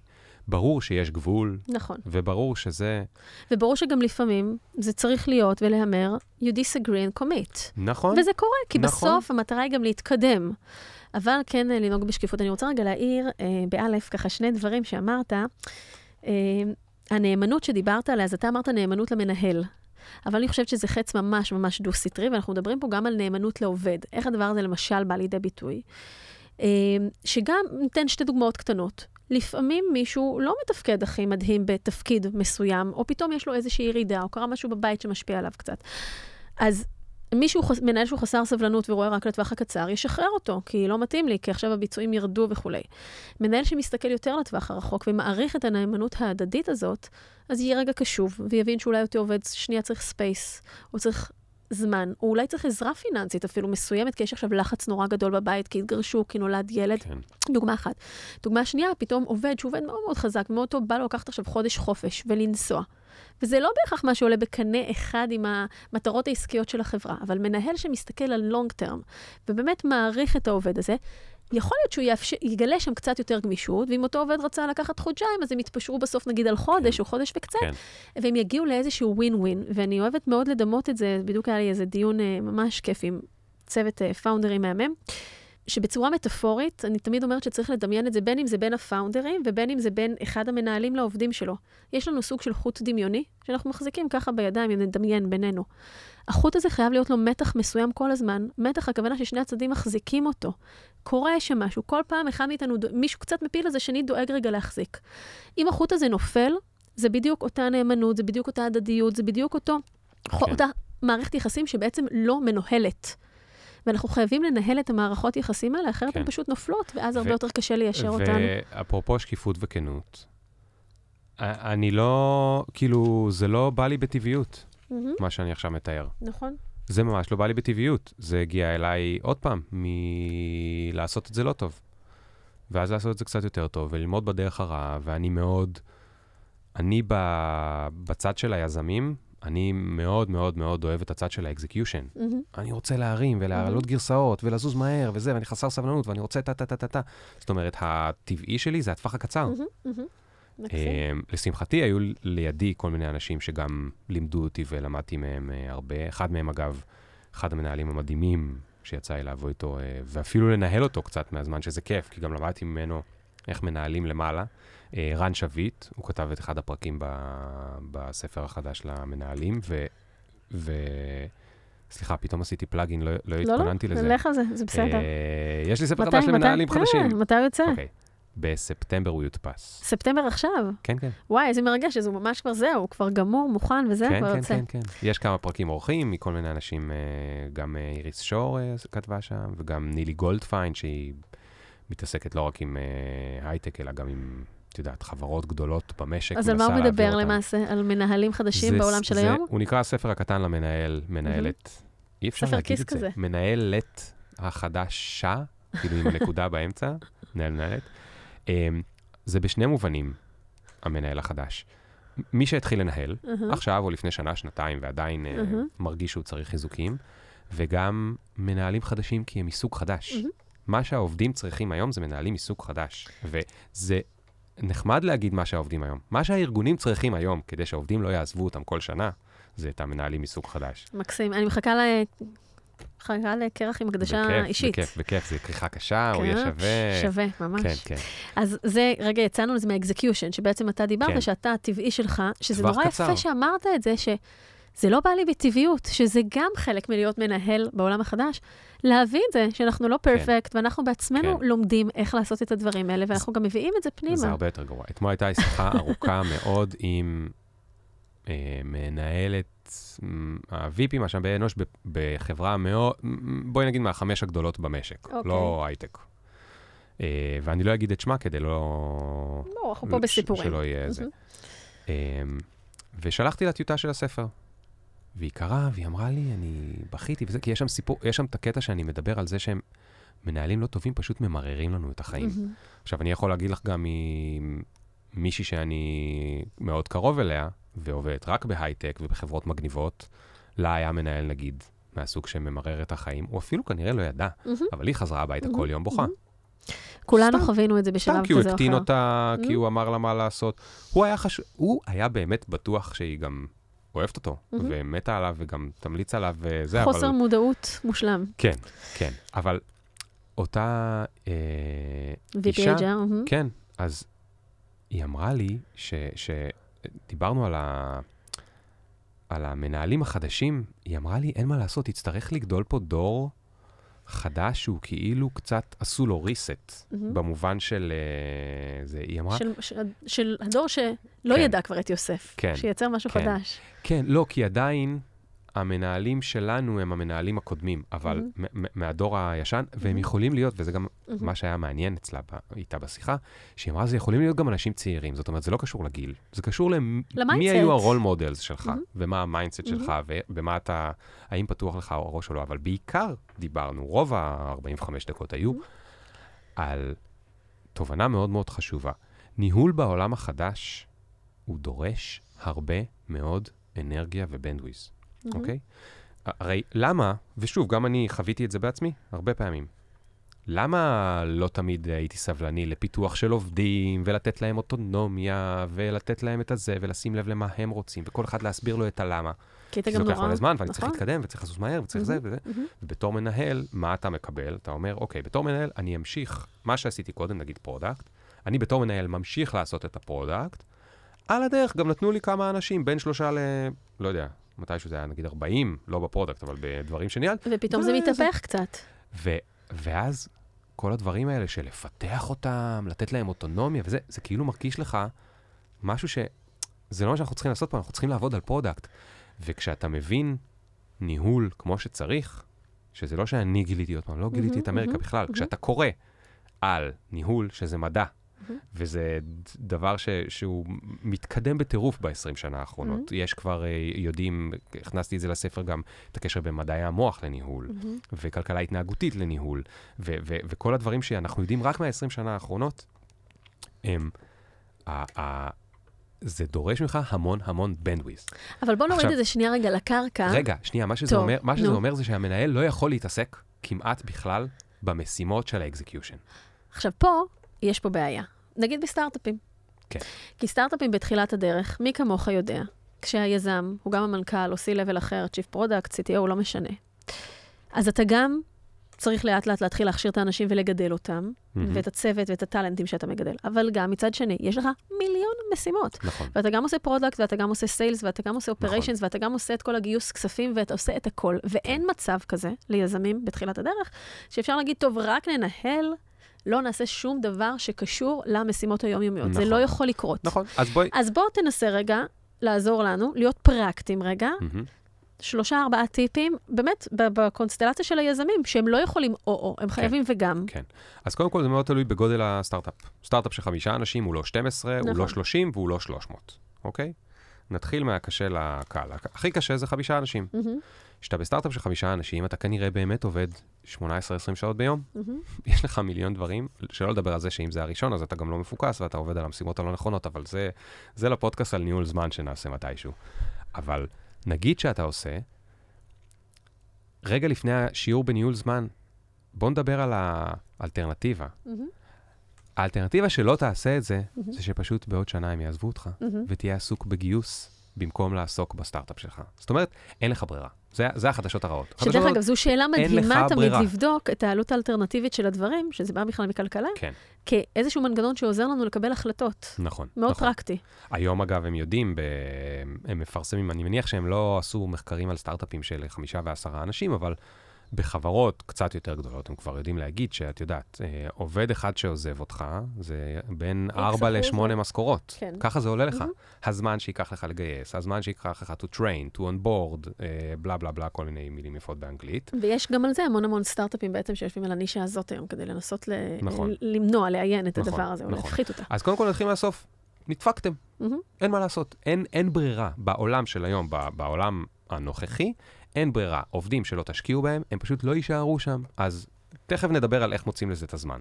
[SPEAKER 3] ברור שיש גבול,
[SPEAKER 2] נכון.
[SPEAKER 3] וברור שזה...
[SPEAKER 2] וברור שגם לפעמים זה צריך להיות ולהיאמר, you disagree and commit.
[SPEAKER 3] נכון?
[SPEAKER 2] וזה קורה, כי
[SPEAKER 3] נכון.
[SPEAKER 2] בסוף המטרה היא גם להתקדם. אבל כן אה, לנהוג בשקיפות. אני רוצה רגע להעיר, אה, באלף, ככה שני דברים שאמרת. אה, הנאמנות שדיברת עליה, אז אתה אמרת נאמנות למנהל. אבל אני חושבת שזה חץ ממש ממש דו-סטרי, ואנחנו מדברים פה גם על נאמנות לעובד. איך הדבר הזה למשל בא לידי ביטוי? אה, שגם, ניתן שתי דוגמאות קטנות. לפעמים מישהו לא מתפקד הכי מדהים בתפקיד מסוים, או פתאום יש לו איזושהי ירידה, או קרה משהו בבית שמשפיע עליו קצת. אז מישהו, חס- מנהל שהוא חסר סבלנות ורואה רק לטווח הקצר, ישחרר אותו, כי לא מתאים לי, כי עכשיו הביצועים ירדו וכולי. מנהל שמסתכל יותר לטווח הרחוק ומעריך את הנאמנות ההדדית הזאת, אז יהיה רגע קשוב, ויבין שאולי אותו עובד שנייה צריך space, או צריך זמן, או אולי צריך עזרה פיננסית אפילו מסוימת, כי יש עכשיו לחץ נורא גדול בבית, כי התגרשו, כי נולד ילד.
[SPEAKER 3] כן.
[SPEAKER 2] דוגמה אחת. דוגמה שנייה, פתאום עובד שהוא עובד מאוד מאוד חזק, מאוד טוב, בא לו לקחת עכשיו חודש חופש ולנסוע. וזה לא בהכרח מה שעולה בקנה אחד עם המטרות העסקיות של החברה, אבל מנהל שמסתכל על לונג טרם, ובאמת מעריך את העובד הזה, יכול להיות שהוא יאפשר, יגלה שם קצת יותר גמישות, ואם אותו עובד רצה לקחת חודשיים, אז הם יתפשרו בסוף נגיד על חודש
[SPEAKER 3] כן.
[SPEAKER 2] או חודש וקצת,
[SPEAKER 3] כן.
[SPEAKER 2] והם יגיעו לאיזשהו ווין ווין, ואני אוהבת מאוד לדמות את זה, בדיוק היה לי איזה דיון אה, ממש כיף עם צוות אה, פאונדרים מהמם, שבצורה מטאפורית, אני תמיד אומרת שצריך לדמיין את זה, בין אם זה בין הפאונדרים ובין אם זה בין אחד המנהלים לעובדים שלו. יש לנו סוג של חוט דמיוני, שאנחנו מחזיקים ככה בידיים, אם נדמיין בינינו. החוט הזה חייב להיות לו מתח מסוים כל הזמן. מתח, הכוונה ששני הצדדים מחזיקים אותו. קורה שם משהו, כל פעם אחד מאיתנו, מישהו קצת מפיל, אז השני דואג רגע להחזיק. אם החוט הזה נופל, זה בדיוק אותה נאמנות, זה בדיוק אותה הדדיות, זה בדיוק אותו,
[SPEAKER 3] כן.
[SPEAKER 2] אותה מערכת יחסים שבעצם לא מנוהלת. ואנחנו חייבים לנהל את המערכות יחסים האלה, אחרת
[SPEAKER 3] כן.
[SPEAKER 2] הן פשוט נופלות, ואז הרבה יותר קשה ליישר אותנו.
[SPEAKER 3] ואפרופו שקיפות וכנות, אני לא, כאילו, זה לא בא לי בטבעיות, מה שאני עכשיו מתאר.
[SPEAKER 2] נכון.
[SPEAKER 3] זה ממש לא בא לי בטבעיות. זה הגיע אליי עוד פעם, מלעשות את זה לא טוב. ואז לעשות את זה קצת יותר טוב, וללמוד בדרך הרעה, ואני מאוד... אני ב... בצד של היזמים, אני מאוד מאוד מאוד אוהב את הצד של האקזקיושן.
[SPEAKER 2] מהמם,
[SPEAKER 3] אני רוצה להרים ולהעלות
[SPEAKER 2] Mhm.
[SPEAKER 3] גרסאות ולזוז מהר וזה, ואני חסר סבלנות ואני רוצה טה-טה-טה-טה. זאת אומרת, הטבעי שלי זה הטווח הקצר.
[SPEAKER 2] מהמם. מקסים.
[SPEAKER 3] אמ, לשמחתי, היו לידי כל מיני אנשים שגם לימדו אותי ולמדתי מהם אה, הרבה. אחד מהם, אגב, אחד המנהלים המדהימים שיצא לי לעבוד איתו, אה, ואפילו לנהל אותו קצת מהזמן שזה כיף, כי גם למדתי ממנו איך מנהלים למעלה. אה, רן שביט, הוא כתב את אחד הפרקים ב- בספר החדש למנהלים, ו... ו... סליחה, פתאום עשיתי פלאגין, לא, לא
[SPEAKER 2] לא, לא,
[SPEAKER 3] התכוננתי לזה.
[SPEAKER 2] לך על זה, זה בסדר.
[SPEAKER 3] אה, יש לי ספר
[SPEAKER 2] מתי-
[SPEAKER 3] חדש
[SPEAKER 2] מתי-
[SPEAKER 3] למנהלים
[SPEAKER 2] אה,
[SPEAKER 3] חדשים.
[SPEAKER 2] מתי הוא יוצא?
[SPEAKER 3] אוקיי, בספטמבר הוא יודפס.
[SPEAKER 2] ספטמבר עכשיו.
[SPEAKER 3] כן, כן.
[SPEAKER 2] וואי, איזה מרגש, אז הוא ממש כבר זהו, הוא כבר גמור, מוכן וזה,
[SPEAKER 3] כן,
[SPEAKER 2] כבר
[SPEAKER 3] כן,
[SPEAKER 2] יוצא.
[SPEAKER 3] כן, כן. יש כמה פרקים אורחים מכל מיני אנשים, אה, גם איריס שור כתבה שם, וגם נילי גולדפיין, שהיא מתעסקת לא רק עם הייטק, אלא גם עם, את יודעת, חברות גדולות במשק.
[SPEAKER 2] אז על מה הוא מדבר. למעשה? על מנהלים חדשים
[SPEAKER 3] זה-
[SPEAKER 2] בעולם של
[SPEAKER 3] זה-
[SPEAKER 2] היום?
[SPEAKER 3] הוא נקרא הספר הקטן למנהל, מנהלת. אי אפשר
[SPEAKER 2] ספר
[SPEAKER 3] להגיד את זה.
[SPEAKER 2] כזה.
[SPEAKER 3] מנהלת החדשה, כאילו עם הנקודה (laughs) באמצע, מנהל מנהלת. אמ, זה בשני מובנים, המנהל החדש. מי שהתחיל לנהל,
[SPEAKER 2] אהה.
[SPEAKER 3] עכשיו או לפני שנה, שנתיים, ועדיין אה,
[SPEAKER 2] מהמם.
[SPEAKER 3] מרגיש שהוא צריך חיזוקים, וגם מנהלים חדשים כי הם מסוג חדש.
[SPEAKER 2] מהמם.
[SPEAKER 3] מה שהעובדים צריכים היום זה מנהלים מסוג חדש. וזה נחמד להגיד מה שהעובדים היום. מה שהארגונים צריכים היום, כדי שהעובדים לא יעזבו אותם כל שנה, זה את המנהלים מסוג חדש.
[SPEAKER 2] מקסים. אני מחכה ל... חגיגה לקרח עם הקדשה
[SPEAKER 3] בכיף,
[SPEAKER 2] אישית.
[SPEAKER 3] בכיף, בכיף, זה כריכה קשה, הוא יהיה
[SPEAKER 2] כן,
[SPEAKER 3] שווה.
[SPEAKER 2] שווה, ממש.
[SPEAKER 3] כן, כן.
[SPEAKER 2] אז זה, רגע, יצאנו לזה מהאקזקיושן, שבעצם אתה דיברת,
[SPEAKER 3] כן.
[SPEAKER 2] שאתה הטבעי שלך, שזה נורא
[SPEAKER 3] קצר.
[SPEAKER 2] יפה שאמרת את זה, שזה לא בא לי בטבעיות, שזה גם חלק מלהיות מנהל בעולם החדש, להבין את זה, שאנחנו לא פרפקט, ואנחנו בעצמנו
[SPEAKER 3] כן.
[SPEAKER 2] לומדים איך לעשות את הדברים האלה, ואנחנו גם מביאים את זה פנימה.
[SPEAKER 3] זה הרבה יותר גרוע. אתמול הייתה שיחה (laughs) ארוכה מאוד עם אה, מנהלת, ה-VP, מה שם באנוש, ב- בחברה מאוד, בואי נגיד מהחמש הגדולות במשק,
[SPEAKER 2] אוקיי.
[SPEAKER 3] לא הייטק. אה, ואני לא אגיד את שמה כדי לא...
[SPEAKER 2] לא, אנחנו פה בסיפורים.
[SPEAKER 3] שלא יהיה זה. אמ, ושלחתי לה טיוטה של הספר. והיא קראה, והיא אמרה לי, אני בכיתי וזה, כי יש שם סיפור, יש שם את הקטע שאני מדבר על זה שהם מנהלים לא טובים, פשוט ממררים לנו את החיים.
[SPEAKER 2] מהמם.
[SPEAKER 3] עכשיו, אני יכול להגיד לך גם ממישהי שאני מאוד קרוב אליה, ועובדת רק בהייטק ובחברות מגניבות, לה היה מנהל, נגיד, מהסוג שממרר את החיים, הוא אפילו כנראה לא ידע,
[SPEAKER 2] מהמם.
[SPEAKER 3] אבל היא חזרה הביתה
[SPEAKER 2] מהמם,
[SPEAKER 3] כל יום בוכה.
[SPEAKER 2] מהמם. כולנו
[SPEAKER 3] סתם-
[SPEAKER 2] חווינו את זה בשלב
[SPEAKER 3] סתם
[SPEAKER 2] כזה
[SPEAKER 3] כי
[SPEAKER 2] או
[SPEAKER 3] הוא
[SPEAKER 2] אחר.
[SPEAKER 3] הקטין אותה, כי
[SPEAKER 2] Mm.
[SPEAKER 3] הוא אמר לה מה לעשות. הוא היה חשוב, הוא היה באמת בטוח שהיא גם אוהבת אותו,
[SPEAKER 2] Mhm.
[SPEAKER 3] ומתה עליו, וגם תמליץ עליו וזה,
[SPEAKER 2] חוסר
[SPEAKER 3] אבל...
[SPEAKER 2] מודעות מושלם.
[SPEAKER 3] כן, כן. אבל אותה אה, אישה,
[SPEAKER 2] VPHR, מהמם.
[SPEAKER 3] כן, אז היא אמרה לי שדיברנו על, ה, על המנהלים החדשים, היא אמרה לי, אין מה לעשות, יצטרך לגדול פה דור חדש שהוא כאילו קצת עשו לו reset,
[SPEAKER 2] מהמם.
[SPEAKER 3] במובן של... אה, זה, היא אמרה...
[SPEAKER 2] של- של- של הדור שלא
[SPEAKER 3] כן.
[SPEAKER 2] ידע כבר את יוסף.
[SPEAKER 3] כן,
[SPEAKER 2] שייצר משהו
[SPEAKER 3] כן.
[SPEAKER 2] חדש.
[SPEAKER 3] כן, לא, כי עדיין המנהלים שלנו הם המנהלים הקודמים, אבל מ- מהדור הישן, והם
[SPEAKER 2] מהמם.
[SPEAKER 3] יכולים להיות, וזה גם
[SPEAKER 2] מהמם.
[SPEAKER 3] מה שהיה מעניין אצלה, איתה בשיחה, שהיא אמרה, זה יכולים להיות גם אנשים צעירים, זאת אומרת, זה לא קשור לגיל, זה קשור למי. היו ה-role models שלך,
[SPEAKER 2] מהמם.
[SPEAKER 3] ומה ה-mindset
[SPEAKER 2] מהמם.
[SPEAKER 3] שלך, ובמה אתה, האם פתוח לך הראש או לא, אבל בעיקר דיברנו, רוב ה-45 דקות היו
[SPEAKER 2] מהמם.
[SPEAKER 3] על תובנה מאוד מאוד חשובה. ניהול בעולם החדש, הוא דורש הרבה מאוד אנרגיה
[SPEAKER 2] ו-bandwidth.
[SPEAKER 3] אוקיי? הרי למה, ושוב, גם אני חוויתי את זה בעצמי הרבה פעמים, למה לא תמיד הייתי סבלני לפיתוח של עובדים, ולתת להם אוטונומיה, ולתת להם את הזה, ולשים לב למה הם רוצים, וכל אחד להסביר לו את הלמה.
[SPEAKER 2] כי אתה
[SPEAKER 3] כי זה
[SPEAKER 2] גם
[SPEAKER 3] לוקח
[SPEAKER 2] נורא...
[SPEAKER 3] מלא זמן, ואני צריך
[SPEAKER 2] נכון.
[SPEAKER 3] להתקדם, וצריך לזוז מהר, וצריך זה וזה. ובתור מנהל, מה אתה מקבל? אתה אומר, אוקיי, בתור מנהל, אני אמשיך, מה שעשיתי קודם, נגיד product, אני בתור מנהל ממשיך לעשות את ה product. על הדרך גם נתנו לי כמה אנשים, בין שלושה ל... לא יודע, מתישהו זה היה נגיד 40, לא ב product, אבל בדברים שניהלתי.
[SPEAKER 2] ופתאום זה מתהפך קצת.
[SPEAKER 3] ו... ואז כל הדברים האלה של לפתח אותם, לתת להם אוטונומיה וזה, זה כאילו מרגיש לך משהו ש... זה לא מה שאנחנו צריכים לעשות פה, אנחנו צריכים לעבוד על product. וכשאתה מבין ניהול כמו שצריך, שזה לא שאני גיליתי עוד פעם, לא גיליתי את אמריקה
[SPEAKER 2] מהמם,
[SPEAKER 3] בכלל,
[SPEAKER 2] מהמם.
[SPEAKER 3] כשאתה קורא על ניהול, שזה מדע,
[SPEAKER 2] מהמם.
[SPEAKER 3] וזה דבר ש, שהוא מתקדם בטירוף ב-20 שנה האחרונות. יש כבר, אה, יודעים, הכנסתי את זה לספר גם, את הקשר בין מדעי המוח לניהול.
[SPEAKER 2] מהמם.
[SPEAKER 3] וכלכלה התנהגותית לניהול, ו- ו- וכל הדברים שאנחנו יודעים רק מה-20 שנה האחרונות, הם, ה- ה- זה דורש ממך המון המון bandwidth.
[SPEAKER 2] אבל בוא נוריד את זה שנייה רגע לקרקע.
[SPEAKER 3] רגע, שנייה, מה שזה,
[SPEAKER 2] טוב,
[SPEAKER 3] אומר, מה שזה
[SPEAKER 2] נו.
[SPEAKER 3] אומר זה שהמנהל לא יכול להתעסק כמעט בכלל במשימות של ה execution.
[SPEAKER 2] עכשיו, פה, יש פה בעיה. נגיד בסטארט-אפים.
[SPEAKER 3] כן.
[SPEAKER 2] כי סטארט-אפים בתחילת הדרך, מי כמוך יודע, כשהיזם הוא גם המנכ"ל או C-Level אחר, Chief Product, CTO, לא משנה. אז אתה גם צריך לאט לאט להתחיל להכשיר את האנשים ולגדל אותם,
[SPEAKER 3] מהמם.
[SPEAKER 2] ואת הצוות ואת הטאלנטים שאתה מגדל. אבל גם מצד שני, יש לך מיליון משימות.
[SPEAKER 3] נכון.
[SPEAKER 2] ואתה גם עושה product, ואתה גם עושה sales, ואתה גם עושה
[SPEAKER 3] נכון.
[SPEAKER 2] operations, ואתה גם עושה את כל הגיוס כספים, ואתה עושה את הכל. ואין
[SPEAKER 3] כן.
[SPEAKER 2] מצב כזה ליזמים בתחילת הדרך, שאפשר להגיד, טוב, רק ננהל, לא נעשה שום דבר שקשור למשימות היומיומיות. זה
[SPEAKER 3] נכון.
[SPEAKER 2] לא יכול לקרות.
[SPEAKER 3] נכון, אז בואי...
[SPEAKER 2] אז בוא תנסה רגע לעזור לנו, להיות פרקטיים רגע,
[SPEAKER 3] מהמם.
[SPEAKER 2] שלושה, ארבעה טיפים, באמת, בקונסטלציה של היזמים, שהם לא יכולים או-או, הם חייבים וגם.
[SPEAKER 3] כן. אז קודם כל זה מאוד תלוי בגודל הסטארט-אפ. סטארט-אפ של חמישה אנשים הוא לא 12, הוא
[SPEAKER 2] נכון.
[SPEAKER 3] לא 30 והוא לא 300, אוקיי? נתחיל מהקשה לקל. הכי קשה זה חמישה אנשים.
[SPEAKER 2] מהמם,
[SPEAKER 3] כשאתה בסטארט-אפ של חמישה אנשים, אתה כנראה באמת עובד 18-20 שעות ביום.
[SPEAKER 2] מהמם.
[SPEAKER 3] יש לך מיליון דברים, שלא לדבר על זה שאם זה הראשון, אז אתה גם לא מפוקס ואתה עובד על המשימות הלא נכונות, אבל זה, זה לפודקאסט על ניהול זמן שנעשה מתישהו. אבל נגיד שאתה עושה, רגע לפני השיעור בניהול זמן, בוא נדבר על האלטרנטיבה.
[SPEAKER 2] מהמם,
[SPEAKER 3] האלטרנטיבה שלא תעשה את זה,
[SPEAKER 2] מהמם.
[SPEAKER 3] זה שפשוט בעוד שנה הם יעזבו אותך,
[SPEAKER 2] מהמם.
[SPEAKER 3] ותהיה עסוק בגיוס במקום לעסוק בסטארט-אפ שלך. זאת אומרת, אין לך ברירה. זה, זה החדשות הרעות.
[SPEAKER 2] שדרך
[SPEAKER 3] החדשות
[SPEAKER 2] אגב, זו שאלה מדהימה תמיד. לבדוק את העלות האלטרנטיבית של הדברים, שזה בא בכלל מכלכלה,
[SPEAKER 3] כן,
[SPEAKER 2] כאיזשהו מנגנון שעוזר לנו לקבל החלטות.
[SPEAKER 3] נכון.
[SPEAKER 2] מאוד
[SPEAKER 3] נכון.
[SPEAKER 2] פרקטי.
[SPEAKER 3] היום, אגב, הם יודעים, ב... הם מפרסמים, אני מניח שהם לא עשו מחקרים על סטארט-אפים של חמישה ועשרה אנשים, אבל בחברות קצת יותר גדולות, הם כבר יודעים להגיד שאת יודעת, אה, עובד אחד שעוזב אותך, זה בין
[SPEAKER 2] X
[SPEAKER 3] ארבע
[SPEAKER 2] אחוז
[SPEAKER 3] לשמונה
[SPEAKER 2] ו-
[SPEAKER 3] משכורות.
[SPEAKER 2] כן.
[SPEAKER 3] ככה זה עולה לך.
[SPEAKER 2] מהמם.
[SPEAKER 3] הזמן שייקח לך לגייס, הזמן שייקח לך to train, to on board, אה, בלה בלה בלה, כל מיני מילים יפות באנגלית.
[SPEAKER 2] ויש גם על זה המון המון סטארט-אפים בעצם שיושבים על הנישה הזאת היום, כדי לנסות ל...
[SPEAKER 3] נכון.
[SPEAKER 2] למנוע, לאיין את
[SPEAKER 3] נכון,
[SPEAKER 2] הדבר הזה, או
[SPEAKER 3] נכון.
[SPEAKER 2] להפחית אותה.
[SPEAKER 3] אז קודם כל נתחיל מהסוף. נדפקתם.
[SPEAKER 2] מהמם.
[SPEAKER 3] אין מה לעשות, אין, אין ברירה בעולם של היום, בעולם הנוכחי, אין ברירה. עובדים שלא תשקיעו בהם, הם פשוט לא יישארו שם. אז תכף נדבר על איך מוצאים לזה את הזמן.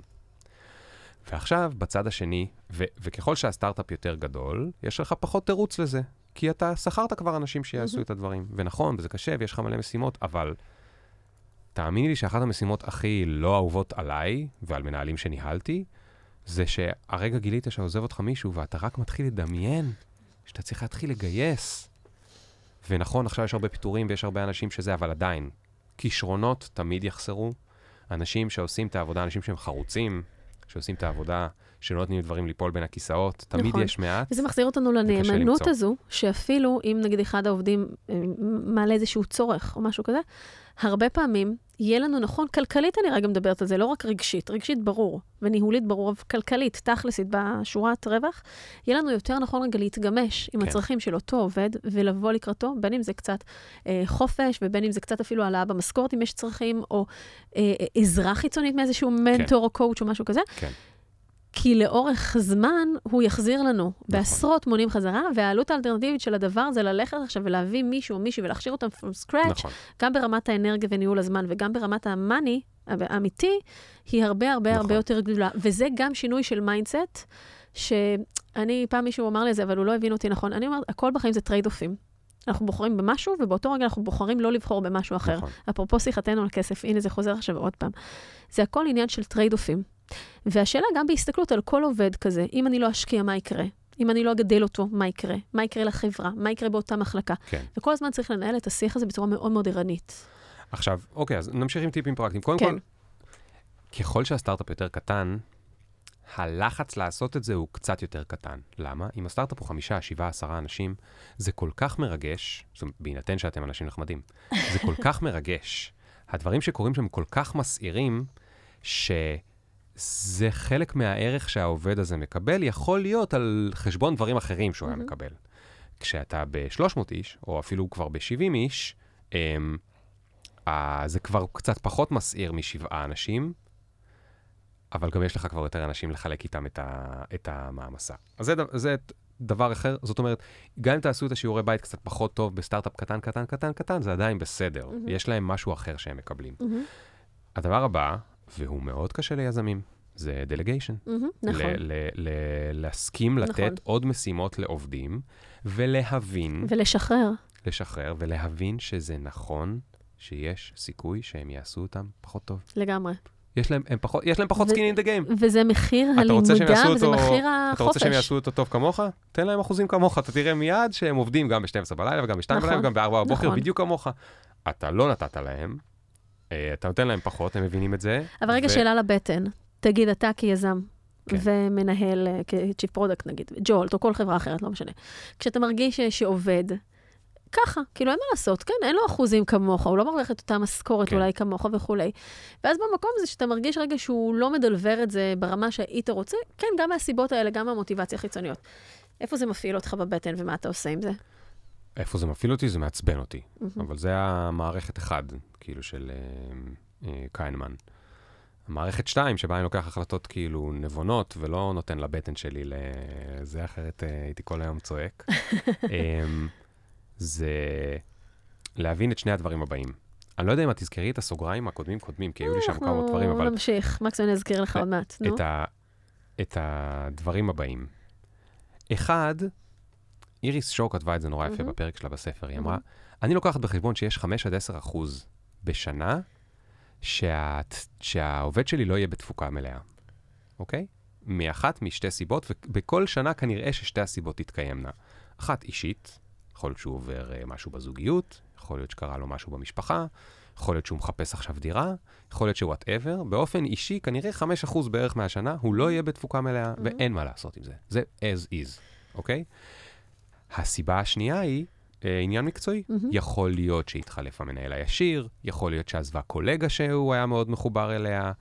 [SPEAKER 3] ועכשיו, בצד השני, ו- וככל שהסטארט-אפ יותר גדול, יש לך פחות תירוץ לזה. כי אתה שכרת כבר אנשים שיעשו. את הדברים. ונכון, וזה קשה, ויש לך מלא משימות, אבל תאמיני לי שאחת המשימות הכי לא אהובות עליי, ועל מנהלים שניהלתי, זה שהרגע גילית שעוזב אותך מישהו, ואתה רק מתחיל לדמיין שאתה צריך להתחיל לגייס. ונכון, עכשיו יש הרבה פיטורים ויש הרבה אנשים שזה, אבל עדיין, כישרונות תמיד יחסרו. אנשים שעושים את העבודה, אנשים שהם חרוצים, שעושים את העבודה, שלא נותנים לדברים ליפול בין הכיסאות, תמיד
[SPEAKER 2] נכון.
[SPEAKER 3] יש מעט.
[SPEAKER 2] וזה מחזיר אותנו לנאמנות. הזו, שאפילו אם נגיד אחד העובדים אה, מעלה איזשהו צורך או משהו כזה, הרבה פעמים יהיה לנו נכון, כלכלית אני רגע מדברת על זה, לא רק רגשית, רגשית ברור, וניהולית ברור, אבל כלכלית, תכלסית, בשורת רווח, יהיה לנו יותר נכון רגע להתגמש עם
[SPEAKER 3] כן.
[SPEAKER 2] הצרכים של אותו עובד ולבוא לקראתו, בין אם זה קצת אה, חופש, ובין אם זה קצת אפילו העלאה במשכורת אם יש צרכים, או אה, אה, עזרה חיצונית מאיזשהו מנטור או coach או משהו כזה.
[SPEAKER 3] כן.
[SPEAKER 2] כי לאורך זמן הוא יחזיר לנו בעשרות מונים חזרה, והעלות האלטרנטיבית של הדבר זה ללכת עכשיו ולהביא מישהו או מישהי ולהכשיר אותם from scratch,
[SPEAKER 3] נכון.
[SPEAKER 2] גם ברמת האנרגיה וניהול הזמן וגם ברמת ה money האמיתי, היא הרבה הרבה
[SPEAKER 3] נכון.
[SPEAKER 2] הרבה יותר גדולה. וזה גם שינוי של mindset, שאני, פעם מישהו אמר לי את זה, אבל הוא לא הבין אותי נכון. אני אומרת, הכל בחיים זה טרייד אופים. אנחנו בוחרים במשהו, ובאותו רגע אנחנו בוחרים לא לבחור במשהו אחר.
[SPEAKER 3] נכון.
[SPEAKER 2] אפרופו שיחתנו על כסף, הנה זה חוזר עכשיו עוד פעם. זה הכל עניין של טרייד אופים. והשאלה גם בהסתכלות על כל עובד כזה, אם אני לא אשקיע, מה יקרה? אם אני לא אגדל אותו, מה יקרה? מה יקרה לחברה? מה יקרה באותה מחלקה?
[SPEAKER 3] כן.
[SPEAKER 2] וכל הזמן צריך לנהל את השיח הזה בצורה מאוד מאוד ערנית.
[SPEAKER 3] עכשיו, אוקיי, אז נמשיך עם טיפים פרקטיים. קודם
[SPEAKER 2] כן.
[SPEAKER 3] כל, ככל שהסטארט-אפ יותר קטן, הלחץ לעשות את זה הוא קצת יותר קטן. למה? אם הסטארט-אפ הוא חמישה, שבעה, עשרה אנשים, זה כל כך מרגש, זאת אומרת, בהינתן שאתם אנשים נחמדים, זה כל כך מרגש. (laughs) הדברים שקורים שם כל כך מסעירים, שזה חלק מהערך שהעובד הזה מקבל, יכול להיות על חשבון דברים אחרים שהוא היה
[SPEAKER 2] מהמם.
[SPEAKER 3] מקבל. כשאתה ב-300 איש, או אפילו כבר ב-70 איש, אמ, אה, זה כבר קצת פחות מסעיר משבעה אנשים, אבל גם יש לך כבר יותר אנשים לחלק איתם את, ה, את המעמסה. אז זה, זה דבר אחר, זאת אומרת, גם אם תעשו את השיעורי בית קצת פחות טוב בסטארט-אפ קטן, קטן, קטן, קטן, זה עדיין בסדר.
[SPEAKER 2] מהמם.
[SPEAKER 3] יש להם משהו אחר שהם מקבלים.
[SPEAKER 2] מהמם,
[SPEAKER 3] הדבר הבא, והוא מאוד קשה ליזמים, זה דלגיישן.
[SPEAKER 2] מהמם, נכון.
[SPEAKER 3] ל- ל- ל- להסכים לתת
[SPEAKER 2] נכון.
[SPEAKER 3] עוד משימות לעובדים, ולהבין,
[SPEAKER 2] ולשחרר.
[SPEAKER 3] לשחרר, ולהבין שזה נכון שיש סיכוי שהם יעשו אותם פחות טוב.
[SPEAKER 2] לגמרי.
[SPEAKER 3] יש להם, הם פחות, יש להם פחות in the game.
[SPEAKER 2] וזה מחיר הלימודה, וזה
[SPEAKER 3] אותו-
[SPEAKER 2] מחיר
[SPEAKER 3] אתה רוצה שהם
[SPEAKER 2] החופש.
[SPEAKER 3] יעשו אותו טוב כמוך? תן להם אחוזים כמוך, אתה תראה מיד שהם עובדים גם ב-12 בלילה וגם ב-2
[SPEAKER 2] נכון,
[SPEAKER 3] בלילה וגם ב-4 בבוקר,
[SPEAKER 2] נכון.
[SPEAKER 3] בדיוק כמוך. אתה לא נתת להם, אתה נותן להם פחות, הם מבינים את זה.
[SPEAKER 2] אבל רגע,
[SPEAKER 3] ו-
[SPEAKER 2] שאלה לבטן. תגיד, אתה כיזם
[SPEAKER 3] כן.
[SPEAKER 2] ומנהל, אה, כ-chief product נגיד, ג'ולט או כל חברה אחרת, לא משנה. כשאתה מרגיש ש- שעובד, ככה, כאילו אין מה לעשות, כן, אין לו אחוזים כמוך, הוא לא מרוויח את אותה משכורת
[SPEAKER 3] כן.
[SPEAKER 2] אולי כמוך וכולי. ואז במקום הזה שאתה מרגיש רגע שהוא לא מדלבר את זה ברמה שהיית רוצה, כן, גם מהסיבות האלה, גם מהמוטיבציה החיצוניות. איפה זה מפעיל אותך בבטן ומה אתה עושה עם זה?
[SPEAKER 3] איפה זה מפעיל אותי? זה מעצבן אותי.
[SPEAKER 2] מהמם.
[SPEAKER 3] אבל זה המערכת אחד, כאילו, של אה, אה, קיינמן. המערכת שתיים, שבה אני לוקח החלטות כאילו נבונות, ולא נותן לבטן שלי לזה, אחרת אה, הייתי כל היום צועק. (laughs) אה, זה להבין את שני הדברים הבאים. אני לא יודע אם את תזכרי את הסוגריים הקודמים קודמים, כי היו לי שם כמה דברים, אבל
[SPEAKER 2] אנחנו נמשיך, מקסימום אני אזכיר לך עוד מעט. נו.
[SPEAKER 3] את הדברים הבאים. אחד, איריס שור כתבה את זה נורא יפה
[SPEAKER 2] מהמם.
[SPEAKER 3] בפרק שלה בספר, היא. אמרה, אני לוקחת בחשבון שיש 5 עד 10 אחוז בשנה שה, שהעובד שלי לא יהיה בתפוקה מלאה, אוקיי? מאחת משתי סיבות, ובכל שנה כנראה ששתי הסיבות תתקיימנה. אחת אישית, יכול להיות שהוא עובר אה, משהו בזוגיות, יכול להיות שקרה לו משהו במשפחה, יכול להיות שהוא מחפש עכשיו דירה, יכול להיות שוואטאבר. באופן אישי, כנראה 5% בערך מהשנה, הוא לא יהיה בתפוקה מלאה,
[SPEAKER 2] Mhm.
[SPEAKER 3] ואין מה לעשות עם זה. זה as is, אוקיי? הסיבה השנייה היא אה, עניין מקצועי.
[SPEAKER 2] מהמם.
[SPEAKER 3] יכול להיות שהתחלף המנהל הישיר, יכול להיות שעזבה קולגה שהוא היה מאוד מחובר אליה,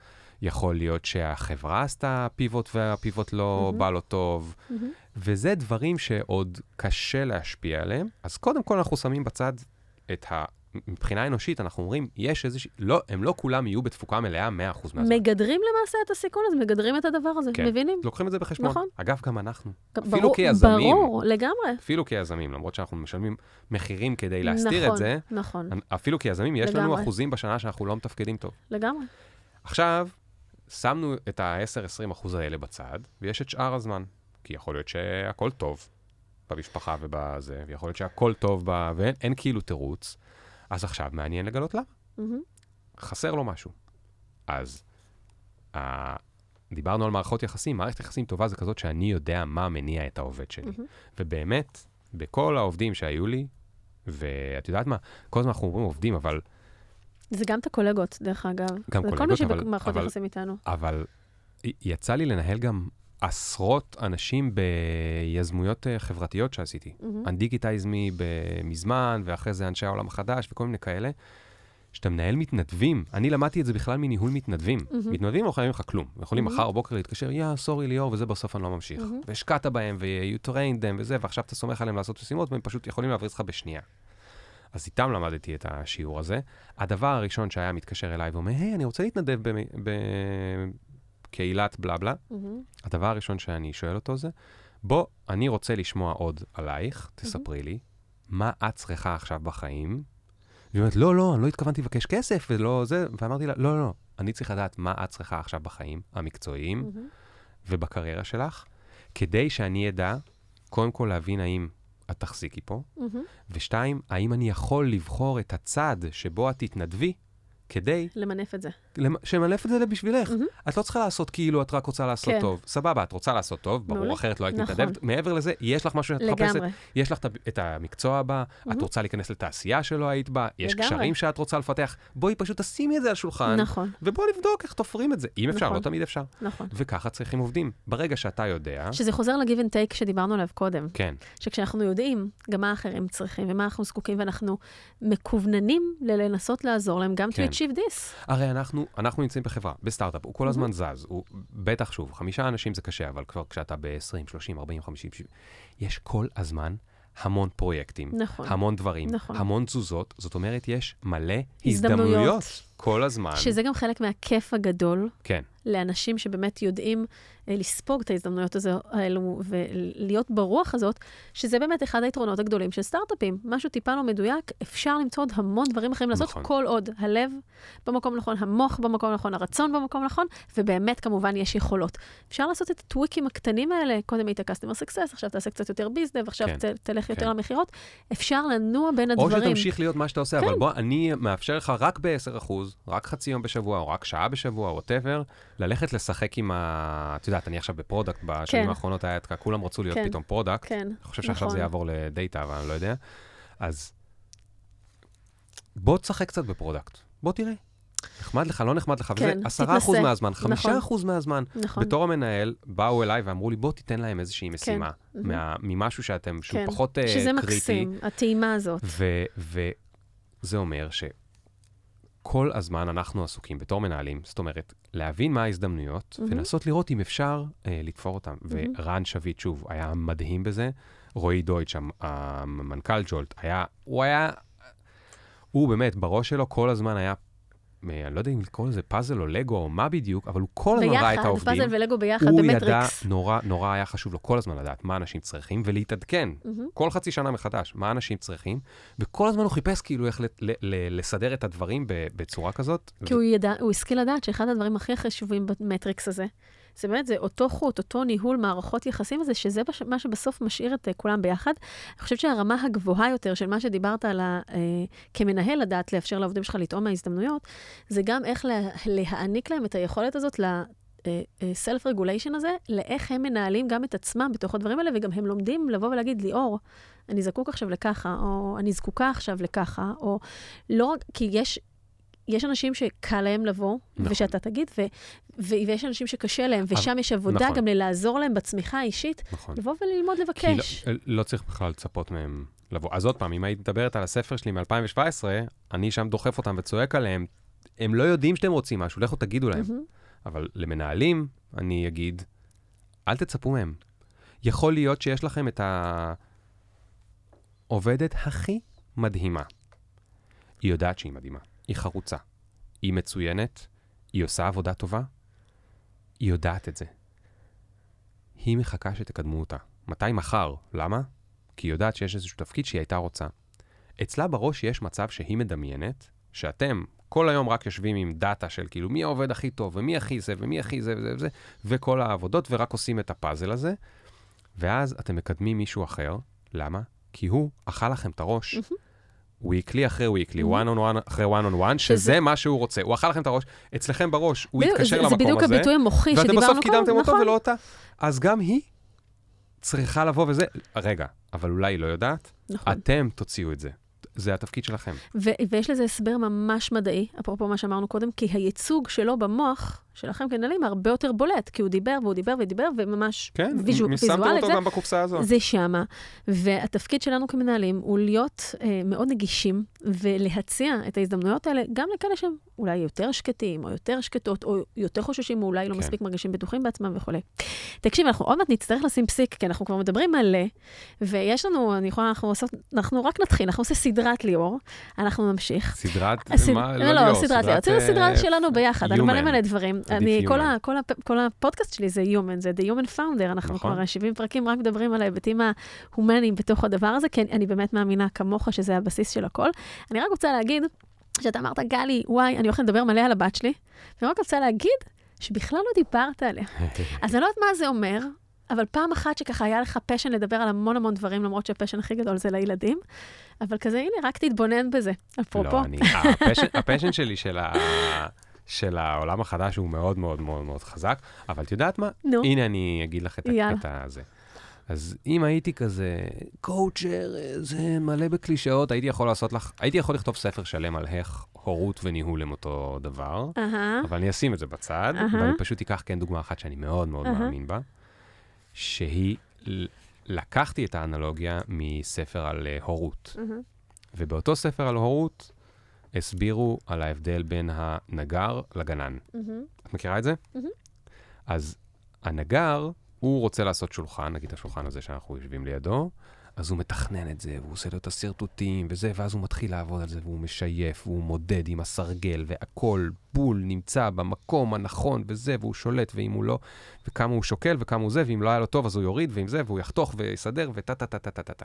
[SPEAKER 3] יכול להיות שהחברה עשתה פיבוט והפיבוט לא
[SPEAKER 2] מהמם.
[SPEAKER 3] בא לו טוב,
[SPEAKER 2] מהמם.
[SPEAKER 3] וזה דברים שעוד קשה להשפיע עליהם. אז קודם כל אנחנו שמים בצד את ה... מבחינה אנושית, אנחנו אומרים, יש איזושהי... לא, הם לא כולם יהיו בתפוקה מלאה 100% מהזמן.
[SPEAKER 2] מגדרים למעשה את הסיכון הזה, מגדרים את הדבר הזה,
[SPEAKER 3] כן.
[SPEAKER 2] מבינים?
[SPEAKER 3] לוקחים את זה בחשבון.
[SPEAKER 2] נכון.
[SPEAKER 3] אגב, גם אנחנו.
[SPEAKER 2] גם
[SPEAKER 3] אפילו
[SPEAKER 2] ברור-
[SPEAKER 3] כיזמים.
[SPEAKER 2] ברור, לגמרי.
[SPEAKER 3] אפילו כיזמים, למרות שאנחנו משלמים מחירים כדי להסתיר את
[SPEAKER 2] נכון,
[SPEAKER 3] זה,
[SPEAKER 2] נכון,
[SPEAKER 3] אפילו כיזמים, יש לנו
[SPEAKER 2] לגמרי.
[SPEAKER 3] אחוזים בשנה שאנחנו לא מתפקדים טוב.
[SPEAKER 2] לגמרי.
[SPEAKER 3] עכשיו, שמנו את ה-10-20 אחוז האלה בצד, ויש את שאר הזמן. כי יכול להיות שהכל טוב במשפחה ובזה, ויכול להיות שהכל טוב ב... ואין אין כאילו תירוץ. אז עכשיו מעניין לגלות למה.
[SPEAKER 2] מהמם.
[SPEAKER 3] חסר לו משהו. אז ה... דיברנו על מערכות יחסים, מערכת יחסים טובה זה כזאת שאני יודע מה מניע את העובד שלי.
[SPEAKER 2] מהמם.
[SPEAKER 3] ובאמת, בכל העובדים שהיו לי, ואת יודעת מה, כל הזמן אנחנו אומרים עובדים, אבל,
[SPEAKER 2] זה גם את הקולגות, דרך אגב.
[SPEAKER 3] גם
[SPEAKER 2] זה כל
[SPEAKER 3] קולגות,
[SPEAKER 2] מי
[SPEAKER 3] אבל-
[SPEAKER 2] שבמערכות
[SPEAKER 3] אבל-
[SPEAKER 2] יחסים איתנו.
[SPEAKER 3] אבל יצא לי לנהל גם עשרות אנשים ביזמויות אה, חברתיות שעשיתי. me ב- מזמן, ואחרי זה אנשי העולם החדש וכל מיני כאלה. שאתה מנהל מתנדבים, אני למדתי את זה בכלל מניהול מתנדבים.
[SPEAKER 2] מהמם.
[SPEAKER 3] מתנדבים לא חייבים לך כלום. יכולים
[SPEAKER 2] מהמם.
[SPEAKER 3] מחר בבוקר להתקשר, יא, סורי ליאור, וזה בסוף אני לא ממשיך.
[SPEAKER 2] מהמם.
[SPEAKER 3] והשקעת בהם, ו-you trained them וזה, ועכשיו אתה סומך עליהם לעשות משימות, והם פשוט יכולים להבריז לך בשנייה. אז איתם למדתי את השיעור הזה. הדבר הראשון שהיה מתקשר אליי ואומר, היי, אני רוצה להתנדב בקהילת בלה בלה.
[SPEAKER 2] מהמם.
[SPEAKER 3] הדבר הראשון שאני שואל אותו זה, בוא, אני רוצה לשמוע עוד עלייך, תספרי לי, מה את צריכה עכשיו בחיים? והיא אומרת, לא, לא, אני לא התכוונתי לבקש כסף ולא זה, ואמרתי לה, לא, לא, לא, אני צריך לדעת מה את צריכה עכשיו בחיים המקצועיים
[SPEAKER 2] מהמם.
[SPEAKER 3] ובקריירה שלך, כדי שאני אדע, קודם כל להבין האם את תחזיקי פה,
[SPEAKER 2] מהמם.
[SPEAKER 3] ושתיים, האם אני יכול לבחור את הצד שבו את תתנדבי, כדי
[SPEAKER 2] למנף את זה.
[SPEAKER 3] שמנף את זה בשבילך.
[SPEAKER 2] מהמם.
[SPEAKER 3] את לא צריכה לעשות כאילו את רק רוצה לעשות
[SPEAKER 2] כן.
[SPEAKER 3] טוב. סבבה, את רוצה לעשות טוב, ברור,
[SPEAKER 2] מעולה.
[SPEAKER 3] אחרת לא היית
[SPEAKER 2] נכון.
[SPEAKER 3] מתנדבת. מעבר לזה, יש לך משהו שאת מחפשת,
[SPEAKER 2] לגמרי.
[SPEAKER 3] יש לך את את המקצוע הבא, את
[SPEAKER 2] מהמם.
[SPEAKER 3] רוצה להיכנס לתעשייה שלא היית בה, יש
[SPEAKER 2] לגמרי.
[SPEAKER 3] קשרים שאת רוצה לפתח, בואי פשוט תשימי את זה על השולחן,
[SPEAKER 2] נכון,
[SPEAKER 3] ובואי נבדוק איך תופרים את זה. אם אפשר,
[SPEAKER 2] נכון.
[SPEAKER 3] לא תמיד אפשר.
[SPEAKER 2] נכון.
[SPEAKER 3] וככה צריכים עובדים. ברגע שאתה יודע,
[SPEAKER 2] שזה חוזר ל-give and take שדיברנו עליו קודם.
[SPEAKER 3] כן,
[SPEAKER 2] שכשאנחנו יודעים גם מה האחרים צריכים ומה אנחנו זקוקים, ואנחנו מקווננים ללנסות לעזור להם, גם
[SPEAKER 3] כן.
[SPEAKER 2] to achieve this.
[SPEAKER 3] הרי אנחנו, אנחנו נמצאים בחברה, בסטארט-אפ, הוא כל
[SPEAKER 2] Mhm.
[SPEAKER 3] הזמן זז. הוא, בטח, שוב, חמישה אנשים זה קשה, אבל כבר כשאתה ב-20, 30, 40, 50, 70, יש כל הזמן המון פרויקטים,
[SPEAKER 2] נכון.
[SPEAKER 3] המון דברים,
[SPEAKER 2] נכון.
[SPEAKER 3] המון תזוזות. זאת אומרת, יש מלא
[SPEAKER 2] הזדמנויות.
[SPEAKER 3] הזדמנויות כל הזמן.
[SPEAKER 2] שזה גם חלק מהכיף הגדול
[SPEAKER 3] כן,
[SPEAKER 2] לאנשים שבאמת יודעים אה, לספוג את ההזדמנויות הזו- האלו ולהיות ברוח הזאת, שזה באמת אחד היתרונות הגדולים של סטארט-אפים. משהו טיפה לא מדויק, אפשר למצוא עוד המון דברים אחרים לעשות,
[SPEAKER 3] נכון.
[SPEAKER 2] כל עוד הלב במקום הנכון, המוח במקום הנכון, הרצון במקום הנכון, ובאמת כמובן יש יכולות. אפשר לעשות את הטוויקים הקטנים האלה, קודם היית customer success, עכשיו תעשה קצת יותר ביזנב, עכשיו
[SPEAKER 3] כן,
[SPEAKER 2] ת, תלך יותר
[SPEAKER 3] כן.
[SPEAKER 2] למכירות. אפשר לנוע בין
[SPEAKER 3] או
[SPEAKER 2] הדברים.
[SPEAKER 3] שתמשיך להיות מה שאתה עושה,
[SPEAKER 2] כן.
[SPEAKER 3] אבל בוא, אני מאפשר לך רק ב-10%, רק חצי יום בשבוע, או רק שעה בשבוע, whatever, ללכת לשחק עם ה... את יודעת, אני עכשיו ב product, בשנים
[SPEAKER 2] כן.
[SPEAKER 3] האחרונות היה, את- כולם רצו להיות
[SPEAKER 2] כן.
[SPEAKER 3] פתאום product.
[SPEAKER 2] כן,
[SPEAKER 3] אני חושב שעכשיו
[SPEAKER 2] נכון.
[SPEAKER 3] זה יעבור ל data, אבל אני לא יודע. אז בוא תשחק קצת ב product, בוא תראה. נחמד לך, לא נחמד לך,
[SPEAKER 2] כן,
[SPEAKER 3] וזה עשרה אחוז. מהזמן, חמישה אחוז מהזמן.
[SPEAKER 2] נכון.
[SPEAKER 3] בתור המנהל, באו אליי ואמרו לי, בוא תיתן להם איזושהי משימה,
[SPEAKER 2] מהמם.
[SPEAKER 3] מה- ממשהו שאתם, שהוא
[SPEAKER 2] כן.
[SPEAKER 3] פחות אה,
[SPEAKER 2] שזה
[SPEAKER 3] קריטי.
[SPEAKER 2] מקסים, הטעימה הזאת.
[SPEAKER 3] וזה אומר שכל הזמן אנחנו עסוקים בתור מנהלים, זאת אומרת, להבין מה ההזדמנויות,
[SPEAKER 2] מהמם.
[SPEAKER 3] ולנסות לראות אם אפשר אה, לתפור אותם.
[SPEAKER 2] מהמם.
[SPEAKER 3] ורן שביט, שוב, היה מדהים בזה. רועי דויטש, המ- המנכ"ל ג'ולט, היה, הוא היה, הוא באמת, בראש שלו כל הזמן היה, אני לא יודע אם לקרוא לזה פאזל או לגו או מה בדיוק, אבל הוא כל הזמן ראה את
[SPEAKER 2] ביחד,
[SPEAKER 3] העובדים.
[SPEAKER 2] פאזל ולגו ביחד
[SPEAKER 3] הוא ידע,
[SPEAKER 2] במטריקס.
[SPEAKER 3] נורא, נורא היה חשוב לו כל הזמן לדעת מה אנשים צריכים ולהתעדכן.
[SPEAKER 2] מהמם.
[SPEAKER 3] כל חצי שנה מחדש, מה אנשים צריכים, וכל הזמן הוא חיפש כאילו איך ל- ל- ל- לסדר את הדברים בצורה כזאת.
[SPEAKER 2] כי הוא ידע, הוא השכיל לדעת שאחד הדברים הכי חשובים במטריקס הזה, זה באמת, זה אותו חוט, אותו ניהול מערכות יחסים הזה, שזה בש- מה שבסוף משאיר את uh, כולם ביחד. אני חושבת שהרמה הגבוהה יותר של מה שדיברת על ה... Uh, כמנהל לדעת לאפשר לעובדים שלך לטעום מההזדמנויות, זה גם איך לה, להעניק להם את היכולת הזאת ל... uh, ה-self-regulation הזה, לאיך הם מנהלים גם את עצמם בתוך הדברים האלה, וגם הם לומדים לבוא ולהגיד, ליאור, אני זקוק עכשיו לככה, או אני זקוקה עכשיו לככה, או לא רק, כי יש... יש אנשים שקל להם לבוא,
[SPEAKER 3] נכון.
[SPEAKER 2] ושאתה תגיד, ו, ו, ויש אנשים שקשה להם, ושם יש עבודה
[SPEAKER 3] נכון.
[SPEAKER 2] גם לעזור להם בצמיחה האישית,
[SPEAKER 3] נכון.
[SPEAKER 2] לבוא וללמוד
[SPEAKER 3] כי
[SPEAKER 2] לבקש.
[SPEAKER 3] לא, לא צריך בכלל לצפות מהם לבוא. אז עוד פעם, אם היית מדברת על הספר שלי מ-2017, אני שם דוחף אותם וצועק עליהם, הם לא יודעים שאתם רוצים משהו, לכו תגידו להם.
[SPEAKER 2] מהמם.
[SPEAKER 3] אבל למנהלים, אני אגיד, אל תצפו מהם. יכול להיות שיש לכם את העובדת הכי מדהימה. היא יודעת שהיא מדהימה, היא חרוצה, היא מצוינת, היא עושה עבודה טובה, היא יודעת את זה. היא מחכה שתקדמו אותה. מתי? מחר. למה? כי היא יודעת שיש איזשהו תפקיד שהיא הייתה רוצה. אצלה בראש יש מצב שהיא מדמיינת, שאתם כל היום רק יושבים עם דאטה של כאילו מי העובד הכי טוב, ומי הכי זה, ומי הכי זה וזה וזה, וכל העבודות, ורק עושים את הפאזל הזה, ואז אתם מקדמים מישהו אחר. למה? כי הוא אכל לכם את הראש. Weekly אחרי weekly, one on one אחרי one on one, שזה מה שהוא רוצה. הוא אכל לכם את הראש, אצלכם בראש, הוא
[SPEAKER 2] זה-
[SPEAKER 3] למקום
[SPEAKER 2] זה בדיוק
[SPEAKER 3] הזה,
[SPEAKER 2] הביטוי המוחי
[SPEAKER 3] ואתם
[SPEAKER 2] שדיברנו
[SPEAKER 3] בסוף קידמתם אותו
[SPEAKER 2] נכון.
[SPEAKER 3] ולא אותה. אז גם היא צריכה לבוא וזה, רגע, אבל אולי היא לא יודעת,
[SPEAKER 2] נכון.
[SPEAKER 3] אתם תוציאו את זה. זה התפקיד שלכם.
[SPEAKER 2] ו- ויש לזה הסבר ממש מדעי, אפרופו מה שאמרנו קודם, כי הייצוג שלו במוח שלכם כנהלים הרבה יותר בולט, כי הוא דיבר והוא דיבר ודיבר, וממש
[SPEAKER 3] כן,
[SPEAKER 2] ויזו-
[SPEAKER 3] שמתם
[SPEAKER 2] ויזואלית
[SPEAKER 3] אותו
[SPEAKER 2] זה,
[SPEAKER 3] גם בקופסה הזאת.
[SPEAKER 2] זה שמה. והתפקיד שלנו כמנהלים הוא להיות אה, מאוד נגישים ולהציע את ההזדמנויות האלה גם לכאלה שהם אולי יותר שקטים, או יותר שקטות, או יותר חוששים, או אולי לא
[SPEAKER 3] כן.
[SPEAKER 2] מספיק מרגישים בטוחים בעצמם וכולי. תקשיב, אנחנו עוד מעט נצטרך לשים פסיק, כי אנחנו כבר מדברים מלא, ויש לנו, אני יכולה, אנחנו עושות, אנחנו רק נתחיל, אנחנו עושים סדרת ליאור, אנחנו נמשיך.
[SPEAKER 3] סדרת,
[SPEAKER 2] הסד-
[SPEAKER 3] מה,
[SPEAKER 2] לא, לא, סדרת ליאור. עשינו
[SPEAKER 3] אה,
[SPEAKER 2] סדרה שלנו ביחד, על מלא
[SPEAKER 3] Human.
[SPEAKER 2] מלא דברים. אני, כל. ה- כל הפ- כל הפודקאסט שלי זה Human, זה The Human Founder, אנחנו
[SPEAKER 3] נכון.
[SPEAKER 2] כבר 70 פרקים רק מדברים על ההיבטים ההומניים בתוך הדבר הזה, כי אני- אני באמת מאמינה כמוך שזה הבסיס של הכל. אני רק רוצה להגיד, שאתה אמרת, גלי, וואי, אני הולכת לדבר מלא על הבת שלי, ואני רק רוצה להגיד שבכלל לא דיברת עליה. (laughs) אז אני לא יודעת מה זה אומר, אבל פעם אחת שככה היה לך passion לדבר על המון המון דברים, למרות שה passion הכי גדול זה לילדים, אבל כזה, הנה, רק תתבונן בזה, אפרופו.
[SPEAKER 3] לא, אני, ה passion, ה passion שלי של, ה, של העולם החדש הוא מאוד מאוד מאוד מאוד חזק, אבל את יודעת מה?
[SPEAKER 2] נו.
[SPEAKER 3] הנה אני אגיד לך את
[SPEAKER 2] יאללה.
[SPEAKER 3] הקטע הזה. אז אם הייתי כזה coacher, זה מלא בקלישאות, הייתי יכול לעשות לך, הייתי יכול לכתוב ספר שלם על איך הורות וניהול הם אותו דבר,
[SPEAKER 2] אהה,
[SPEAKER 3] אבל אני אשים את זה בצד,
[SPEAKER 2] אהה.
[SPEAKER 3] ואני פשוט אקח כן דוגמה אחת שאני מאוד מאוד
[SPEAKER 2] אהה.
[SPEAKER 3] מאמין בה, שהיא, לקחתי את האנלוגיה מספר על אה, הורות.
[SPEAKER 2] אהה.
[SPEAKER 3] ובאותו ספר על הורות הסבירו על ההבדל בין הנגר לגנן.
[SPEAKER 2] מהמם.
[SPEAKER 3] את מכירה את זה?
[SPEAKER 2] מהמם.
[SPEAKER 3] אז הנגר, הוא רוצה לעשות שולחן, נגיד השולחן הזה שאנחנו יושבים לידו, אז הוא מתכנן את זה, והוא עושה לו את השרטוטים וזה, ואז הוא מתחיל לעבוד על זה, והוא משייף, והוא מודד עם הסרגל, והכל בול נמצא במקום הנכון וזה, והוא שולט, ואם הוא לא, וכמה הוא שוקל וכמה הוא זה, ואם לא היה לו טוב אז הוא יוריד, ועם זה, והוא יחתוך ויסדר, וטה טה טה טה טה טה טה.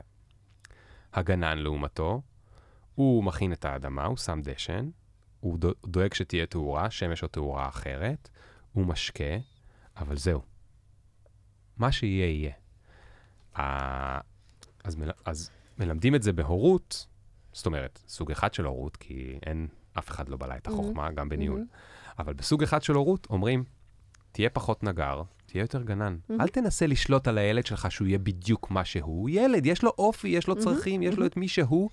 [SPEAKER 3] הגנן לעומתו, הוא מכין את האדמה, הוא שם דשן, הוא דו- דואג שתהיה תאורה, שמש או תאורה אחרת, הוא משקה, אבל זהו. מה שיהיה, יהיה. אז, מל... אז מלמדים את זה בהורות, זאת אומרת, סוג אחד של הורות, כי אין, אף אחד לא בלע את החוכמה, גם בניהול. אבל בסוג אחד של הורות אומרים, תהיה פחות נגר, תהיה יותר גנן. אל תנסה לשלוט על הילד שלך שהוא יהיה בדיוק מה שהוא. הוא ילד, יש לו אופי, יש לו צרכים, יש לו את מי שהוא.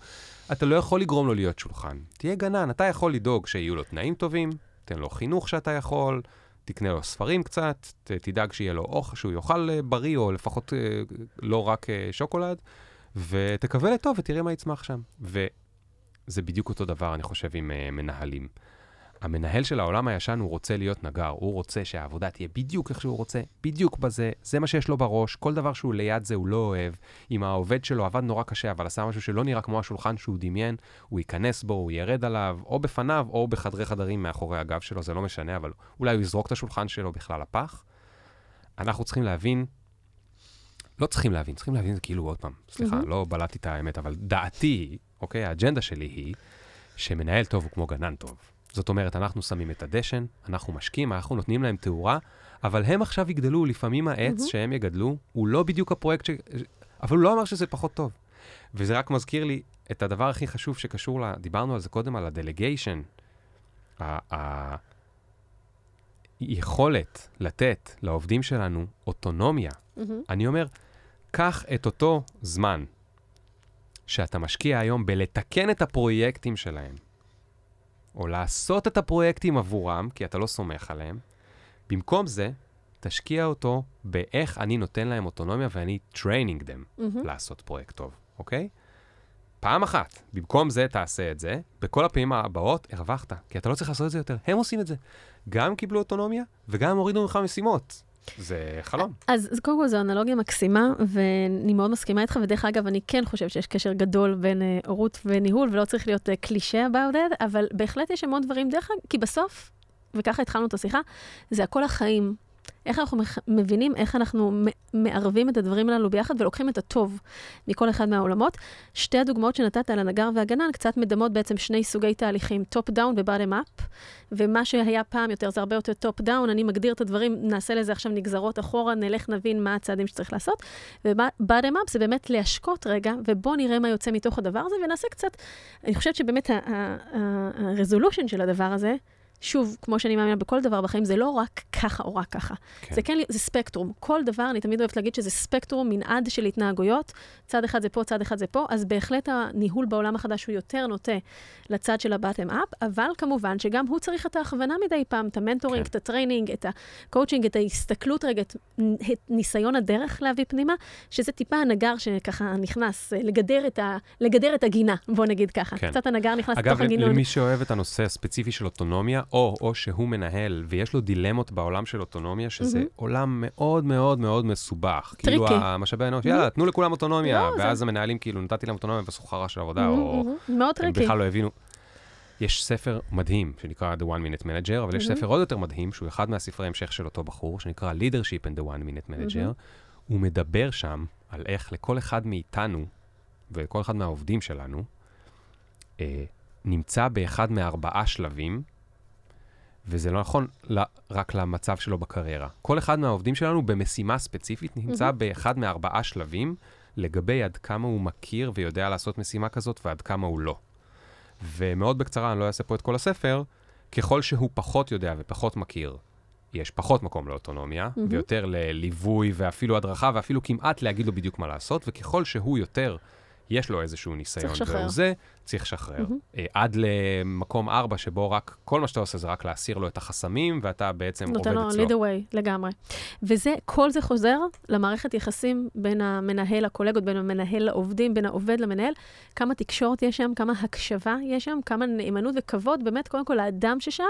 [SPEAKER 3] אתה לא יכול לגרום לו להיות שולחן. תהיה גנן, אתה יכול לדאוג שיהיו לו תנאים טובים, תן לו חינוך שאתה יכול, תקנה לו ספרים קצת, ת, תדאג שיהיה לו אוכל, שהוא יאכל אה, בריא, או לפחות אה, לא רק אה, שוקולד, ותקווה לטוב ותראה מה יצמח שם. וזה בדיוק אותו דבר, אני חושב, עם מנהלים. המנהל של העולם הישן, הוא רוצה להיות נגר, הוא רוצה שהעבודה תהיה בדיוק איך שהוא רוצה, בדיוק בזה, זה מה שיש לו בראש, כל דבר שהוא ליד זה הוא לא אוהב. אם העובד שלו עבד נורא קשה, אבל עשה משהו שלא נראה כמו השולחן שהוא דמיין, הוא ייכנס בו, הוא ירד עליו, או בפניו, או בחדרי חדרים מאחורי הגב שלו, זה לא משנה, אבל אולי הוא יזרוק את השולחן שלו בכלל לפח. אנחנו צריכים להבין, לא צריכים להבין, צריכים להבין זה כאילו עוד פעם, סליחה,
[SPEAKER 2] מהמם.
[SPEAKER 3] לא בלעתי את האמת, אבל דעתי, אוקיי, האג'נדה שלי היא שמנהל טוב הוא כמו גנן טוב. זאת אומרת, אנחנו שמים את הדשן, אנחנו משקים, אנחנו נותנים להם תאורה, אבל הם עכשיו יגדלו, לפעמים העץ
[SPEAKER 2] מהמם.
[SPEAKER 3] שהם יגדלו, הוא לא בדיוק הפרויקט ש... אבל הוא לא אמר שזה פחות טוב. וזה רק מזכיר לי את הדבר הכי חשוב שקשור ל... דיברנו על זה קודם, על הדלגיישן. ה... ה... יכולת לתת לעובדים שלנו אוטונומיה,
[SPEAKER 2] מהמם.
[SPEAKER 3] אני אומר, קח את אותו זמן שאתה משקיע היום בלתקן את הפרויקטים שלהם, או לעשות את הפרויקטים עבורם, כי אתה לא סומך עליהם. במקום זה, תשקיע אותו באיך אני נותן להם אוטונומיה ואני training them
[SPEAKER 2] מהמם.
[SPEAKER 3] לעשות פרויקט טוב, אוקיי? פעם אחת, במקום זה תעשה את זה, בכל הפעמים הבאות הרווחת, כי אתה לא צריך לעשות את זה יותר. הם עושים את זה. גם קיבלו אוטונומיה וגם הורידו ממך משימות. זה חלום.
[SPEAKER 2] אז, אז קודם כל זו אנלוגיה מקסימה, ואני מאוד מסכימה איתך, ודרך אגב, אני כן חושבת שיש קשר גדול בין אה, הורות וניהול, ולא צריך להיות אה, קלישה about it, אבל בהחלט יש המון דברים, דרך אגב, כי בסוף, וככה התחלנו את השיחה, זה הכל החיים. איך אנחנו מבינים איך אנחנו מערבים את הדברים הללו ביחד ולוקחים את הטוב מכל אחד מהעולמות. שתי הדוגמאות שנתת על הנגר והגנן קצת מדמות בעצם שני סוגי תהליכים, top down ו bottom up, ומה שהיה פעם יותר זה הרבה יותר top down, אני מגדיר את הדברים, נעשה לזה עכשיו נגזרות אחורה, נלך נבין מה הצעדים שצריך לעשות. ו bottom up זה באמת להשקות רגע, ובואו נראה מה יוצא מתוך הדבר הזה, ונעשה קצת, אני חושבת שבאמת ה resolution של הדבר הזה, שוב, כמו שאני מאמינה בכל דבר בחיים, זה לא רק ככה או רק ככה.
[SPEAKER 3] כן.
[SPEAKER 2] זה כן, זה ספקטרום. כל דבר, אני תמיד אוהבת להגיד שזה ספקטרום, מנעד של התנהגויות. צד אחד זה פה, צד אחד זה פה, אז בהחלט הניהול בעולם החדש הוא יותר נוטה לצד של ה bottom up, אבל כמובן שגם הוא צריך את ההכוונה מדי פעם, את ה mentoring,
[SPEAKER 3] כן.
[SPEAKER 2] את ה training, את הקואוצ'ינג, את ההסתכלות רגע, את את ניסיון הדרך להביא פנימה, שזה טיפה הנגר שככה נכנס, אה, לגדר את, ה, לגדר את הגינה, בוא נגיד ככה.
[SPEAKER 3] כן.
[SPEAKER 2] קצת הנגר נכנס
[SPEAKER 3] אגב,
[SPEAKER 2] לתוך הגינון.
[SPEAKER 3] למי שאוהב את הנושא הספציפי של אוטונומיה, או, או שהוא מנהל ויש לו דילמות בעולם של אוטונומיה, שזה
[SPEAKER 2] מהמם.
[SPEAKER 3] עולם מאוד מאוד מאוד מסובך. כאילו
[SPEAKER 2] tricky.
[SPEAKER 3] המשאבי האנוש, יאללה, תנו לכולם אוטונומיה,
[SPEAKER 2] לא, זה-
[SPEAKER 3] ואז המנהלים כאילו, נתתי להם אוטונומיה ועשו חרא של עבודה,
[SPEAKER 2] מהמם,
[SPEAKER 3] או
[SPEAKER 2] מהמם. מאוד
[SPEAKER 3] הם
[SPEAKER 2] tricky.
[SPEAKER 3] בכלל לא הבינו. יש ספר מדהים שנקרא The One Minute Manager, אבל יש
[SPEAKER 2] מהמם.
[SPEAKER 3] ספר עוד יותר מדהים, שהוא אחד מהספרי המשך של אותו בחור, שנקרא Leadership and the One Minute Manager.
[SPEAKER 2] מהמם.
[SPEAKER 3] הוא מדבר שם על איך לכל אחד מאיתנו, ולכל אחד מהעובדים שלנו, אה, נמצא באחד מארבעה שלבים, וזה לא נכון ל- רק למצב שלו בקריירה. כל אחד מהעובדים שלנו במשימה ספציפית נמצא
[SPEAKER 2] מהמם.
[SPEAKER 3] באחד מארבעה שלבים לגבי עד כמה הוא מכיר ויודע לעשות משימה כזאת ועד כמה הוא לא. ומאוד בקצרה, אני לא אעשה פה את כל הספר, ככל שהוא פחות יודע ופחות מכיר, יש פחות מקום לאוטונומיה,
[SPEAKER 2] מהמם.
[SPEAKER 3] ויותר לליווי ואפילו הדרכה, ואפילו כמעט להגיד לו בדיוק מה לעשות, וככל שהוא יותר, יש לו איזשהו ניסיון. והוא זה, צריך לשחרר. אה, עד למקום ארבע, שבו רק, כל מה שאתה עושה זה רק להסיר לו את החסמים, ואתה בעצם עובד
[SPEAKER 2] נותן לו
[SPEAKER 3] אצלו.
[SPEAKER 2] lead away לגמרי. וזה, כל זה חוזר למערכת יחסים בין המנהל, הקולגות, בין המנהל לעובדים, בין העובד למנהל. כמה תקשורת יש שם, כמה הקשבה יש שם, כמה נאמנות וכבוד, באמת, קודם כל לאדם ששם.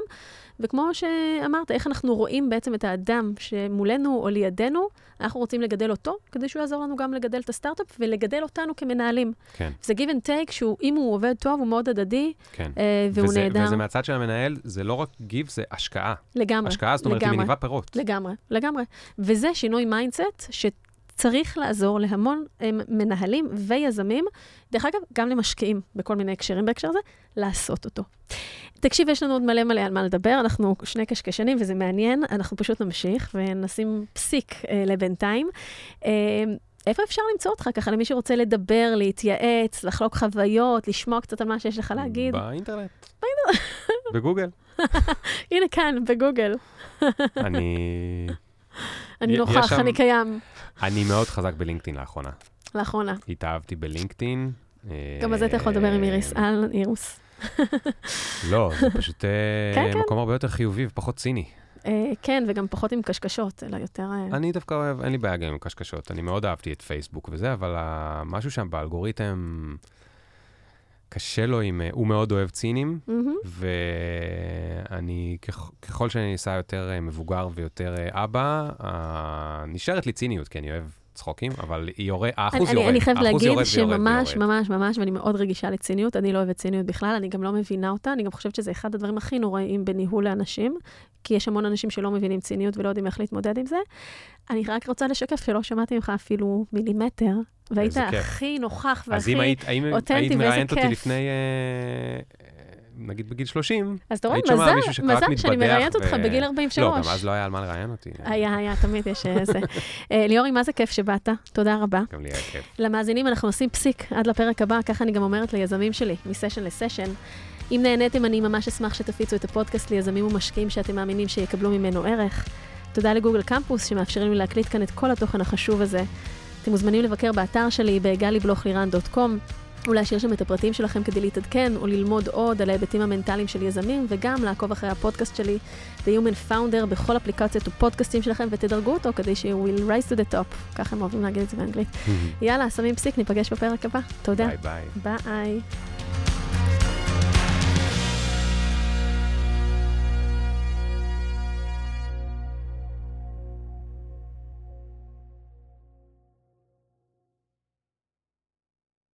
[SPEAKER 2] וכמו שאמרת, איך אנחנו רואים בעצם את האדם שמולנו או לידינו, אנחנו רוצים לגדל אותו, כדי שהוא יעזור לנו גם לגדל את הסטארט-אפ ולגדל אותנו כמנהלים.
[SPEAKER 3] כן,
[SPEAKER 2] זה give and take, שהוא, אם הוא עובד טוב, הוא מאוד הדדי,
[SPEAKER 3] כן.
[SPEAKER 2] אה, והוא
[SPEAKER 3] וזה,
[SPEAKER 2] נהדר.
[SPEAKER 3] וזה מהצד של המנהל, זה לא רק גיב, זה השקעה.
[SPEAKER 2] לגמרי,
[SPEAKER 3] השקעה, זאת אומרת, היא
[SPEAKER 2] לגמרי.
[SPEAKER 3] מניבה פירות.
[SPEAKER 2] לגמרי, לגמרי. וזה שינוי mindset שצריך לעזור להמון הם, מנהלים ויזמים, דרך אגב, גם למשקיעים בכל מיני הקשרים בהקשר הזה, לעשות אותו. תקשיב, יש לנו עוד מלא מלא על מה לדבר, אנחנו שני קשקשנים וזה מעניין, אנחנו פשוט נמשיך ונשים פסיק אה, לבינתיים. אה, איפה אפשר למצוא אותך ככה למי שרוצה לדבר, להתייעץ, לחלוק חוויות, לשמוע קצת על מה שיש לך להגיד?
[SPEAKER 3] באינטרנט. (laughs) בגוגל.
[SPEAKER 2] הנה כאן, בגוגל.
[SPEAKER 3] אני...
[SPEAKER 2] אני נוכח,
[SPEAKER 3] שם-
[SPEAKER 2] אני קיים.
[SPEAKER 3] אני מאוד חזק בלינקדאין לאחרונה.
[SPEAKER 2] לאחרונה.
[SPEAKER 3] התאהבתי בלינקדאין.
[SPEAKER 2] גם על זה אתה יכול לדבר עם איריס.
[SPEAKER 3] אה,
[SPEAKER 2] אהלן, אירוס.
[SPEAKER 3] לא, זה פשוט אה, (laughs)
[SPEAKER 2] כן, כן.
[SPEAKER 3] מקום הרבה יותר חיובי ופחות ציני.
[SPEAKER 2] אה, כן, וגם פחות עם קשקשות, אלא יותר... אה,
[SPEAKER 3] אני דווקא אוהב, אין לי בעיה גם עם קשקשות. אני מאוד אהבתי את פייסבוק וזה, אבל משהו שם באלגוריתם, קשה לו עם... הוא מאוד אוהב צינים,
[SPEAKER 2] מהמם.
[SPEAKER 3] ואני, ככ- ככל שאני נעשה יותר מבוגר ויותר אבא, נשארת לי ציניות, כי אני אוהב צחוקים, אבל היא יורד, האחוז
[SPEAKER 2] אני-
[SPEAKER 3] יורד.
[SPEAKER 2] אני חייבת להגיד
[SPEAKER 3] יורד
[SPEAKER 2] שממש,
[SPEAKER 3] ויורד.
[SPEAKER 2] ממש, ממש, ואני מאוד רגישה לציניות, אני לא אוהבת ציניות בכלל, אני גם לא מבינה אותה, אני גם חושבת שזה אחד הדברים הכי נוראים בניהול לאנשים, כי יש המון אנשים שלא מבינים ציניות ולא יודעים איך להתמודד עם זה. אני רק רוצה לשקף שלא שמעתי ממך אפילו מילימטר, והיית
[SPEAKER 3] כיף.
[SPEAKER 2] הכי נוכח
[SPEAKER 3] אז
[SPEAKER 2] והכי...
[SPEAKER 3] אם היית, האם
[SPEAKER 2] אותנטי,
[SPEAKER 3] היית
[SPEAKER 2] ואיזה
[SPEAKER 3] מראיינת אותי
[SPEAKER 2] כיף.
[SPEAKER 3] לפני, אה, נגיד בגיל 30,
[SPEAKER 2] אז אתה רואה, מזל, מזל שאני מראיינת אותך
[SPEAKER 3] ו-
[SPEAKER 2] בגיל 43.
[SPEAKER 3] לא, גם אז לא היה על מה לראיין אותי.
[SPEAKER 2] היה, היה, תמיד יש איזה. אה, ליאורי, מה זה כיף שבאת, תודה רבה.
[SPEAKER 3] גם לי היה כיף.
[SPEAKER 2] למאזינים, אנחנו עושים פסיק עד לפרק הבא, ככה אני גם אומרת ליזמים שלי, מסשן לסשן. אם נהניתם, אני ממש אשמח שתפיצו את הפודקאסט ליזמים ומשקיעים שאתם מאמינים שיקבלו ממנו ערך. תודה לגוגל קמפוס, שמאפשרים לי להקליט כאן את כל התוכן החשוב הזה. אתם מוזמנים לבקר באתר שלי ולהשאיר שם את הפרטים שלכם כדי להתעדכן או ללמוד עוד על ההיבטים המנטליים של יזמים, וגם לעקוב אחרי הפודקאסט שלי, The Human Founder, בכל אפליקציות ופודקאסטים שלכם, ותדרגו אותו כדי ש- will rise to the top. ככה הם אוהבים להגיד את זה באנגלית. יאללה, שמים פסיק, ניפגש בפרק הבא. תודה.
[SPEAKER 3] ביי ביי.
[SPEAKER 2] ביי.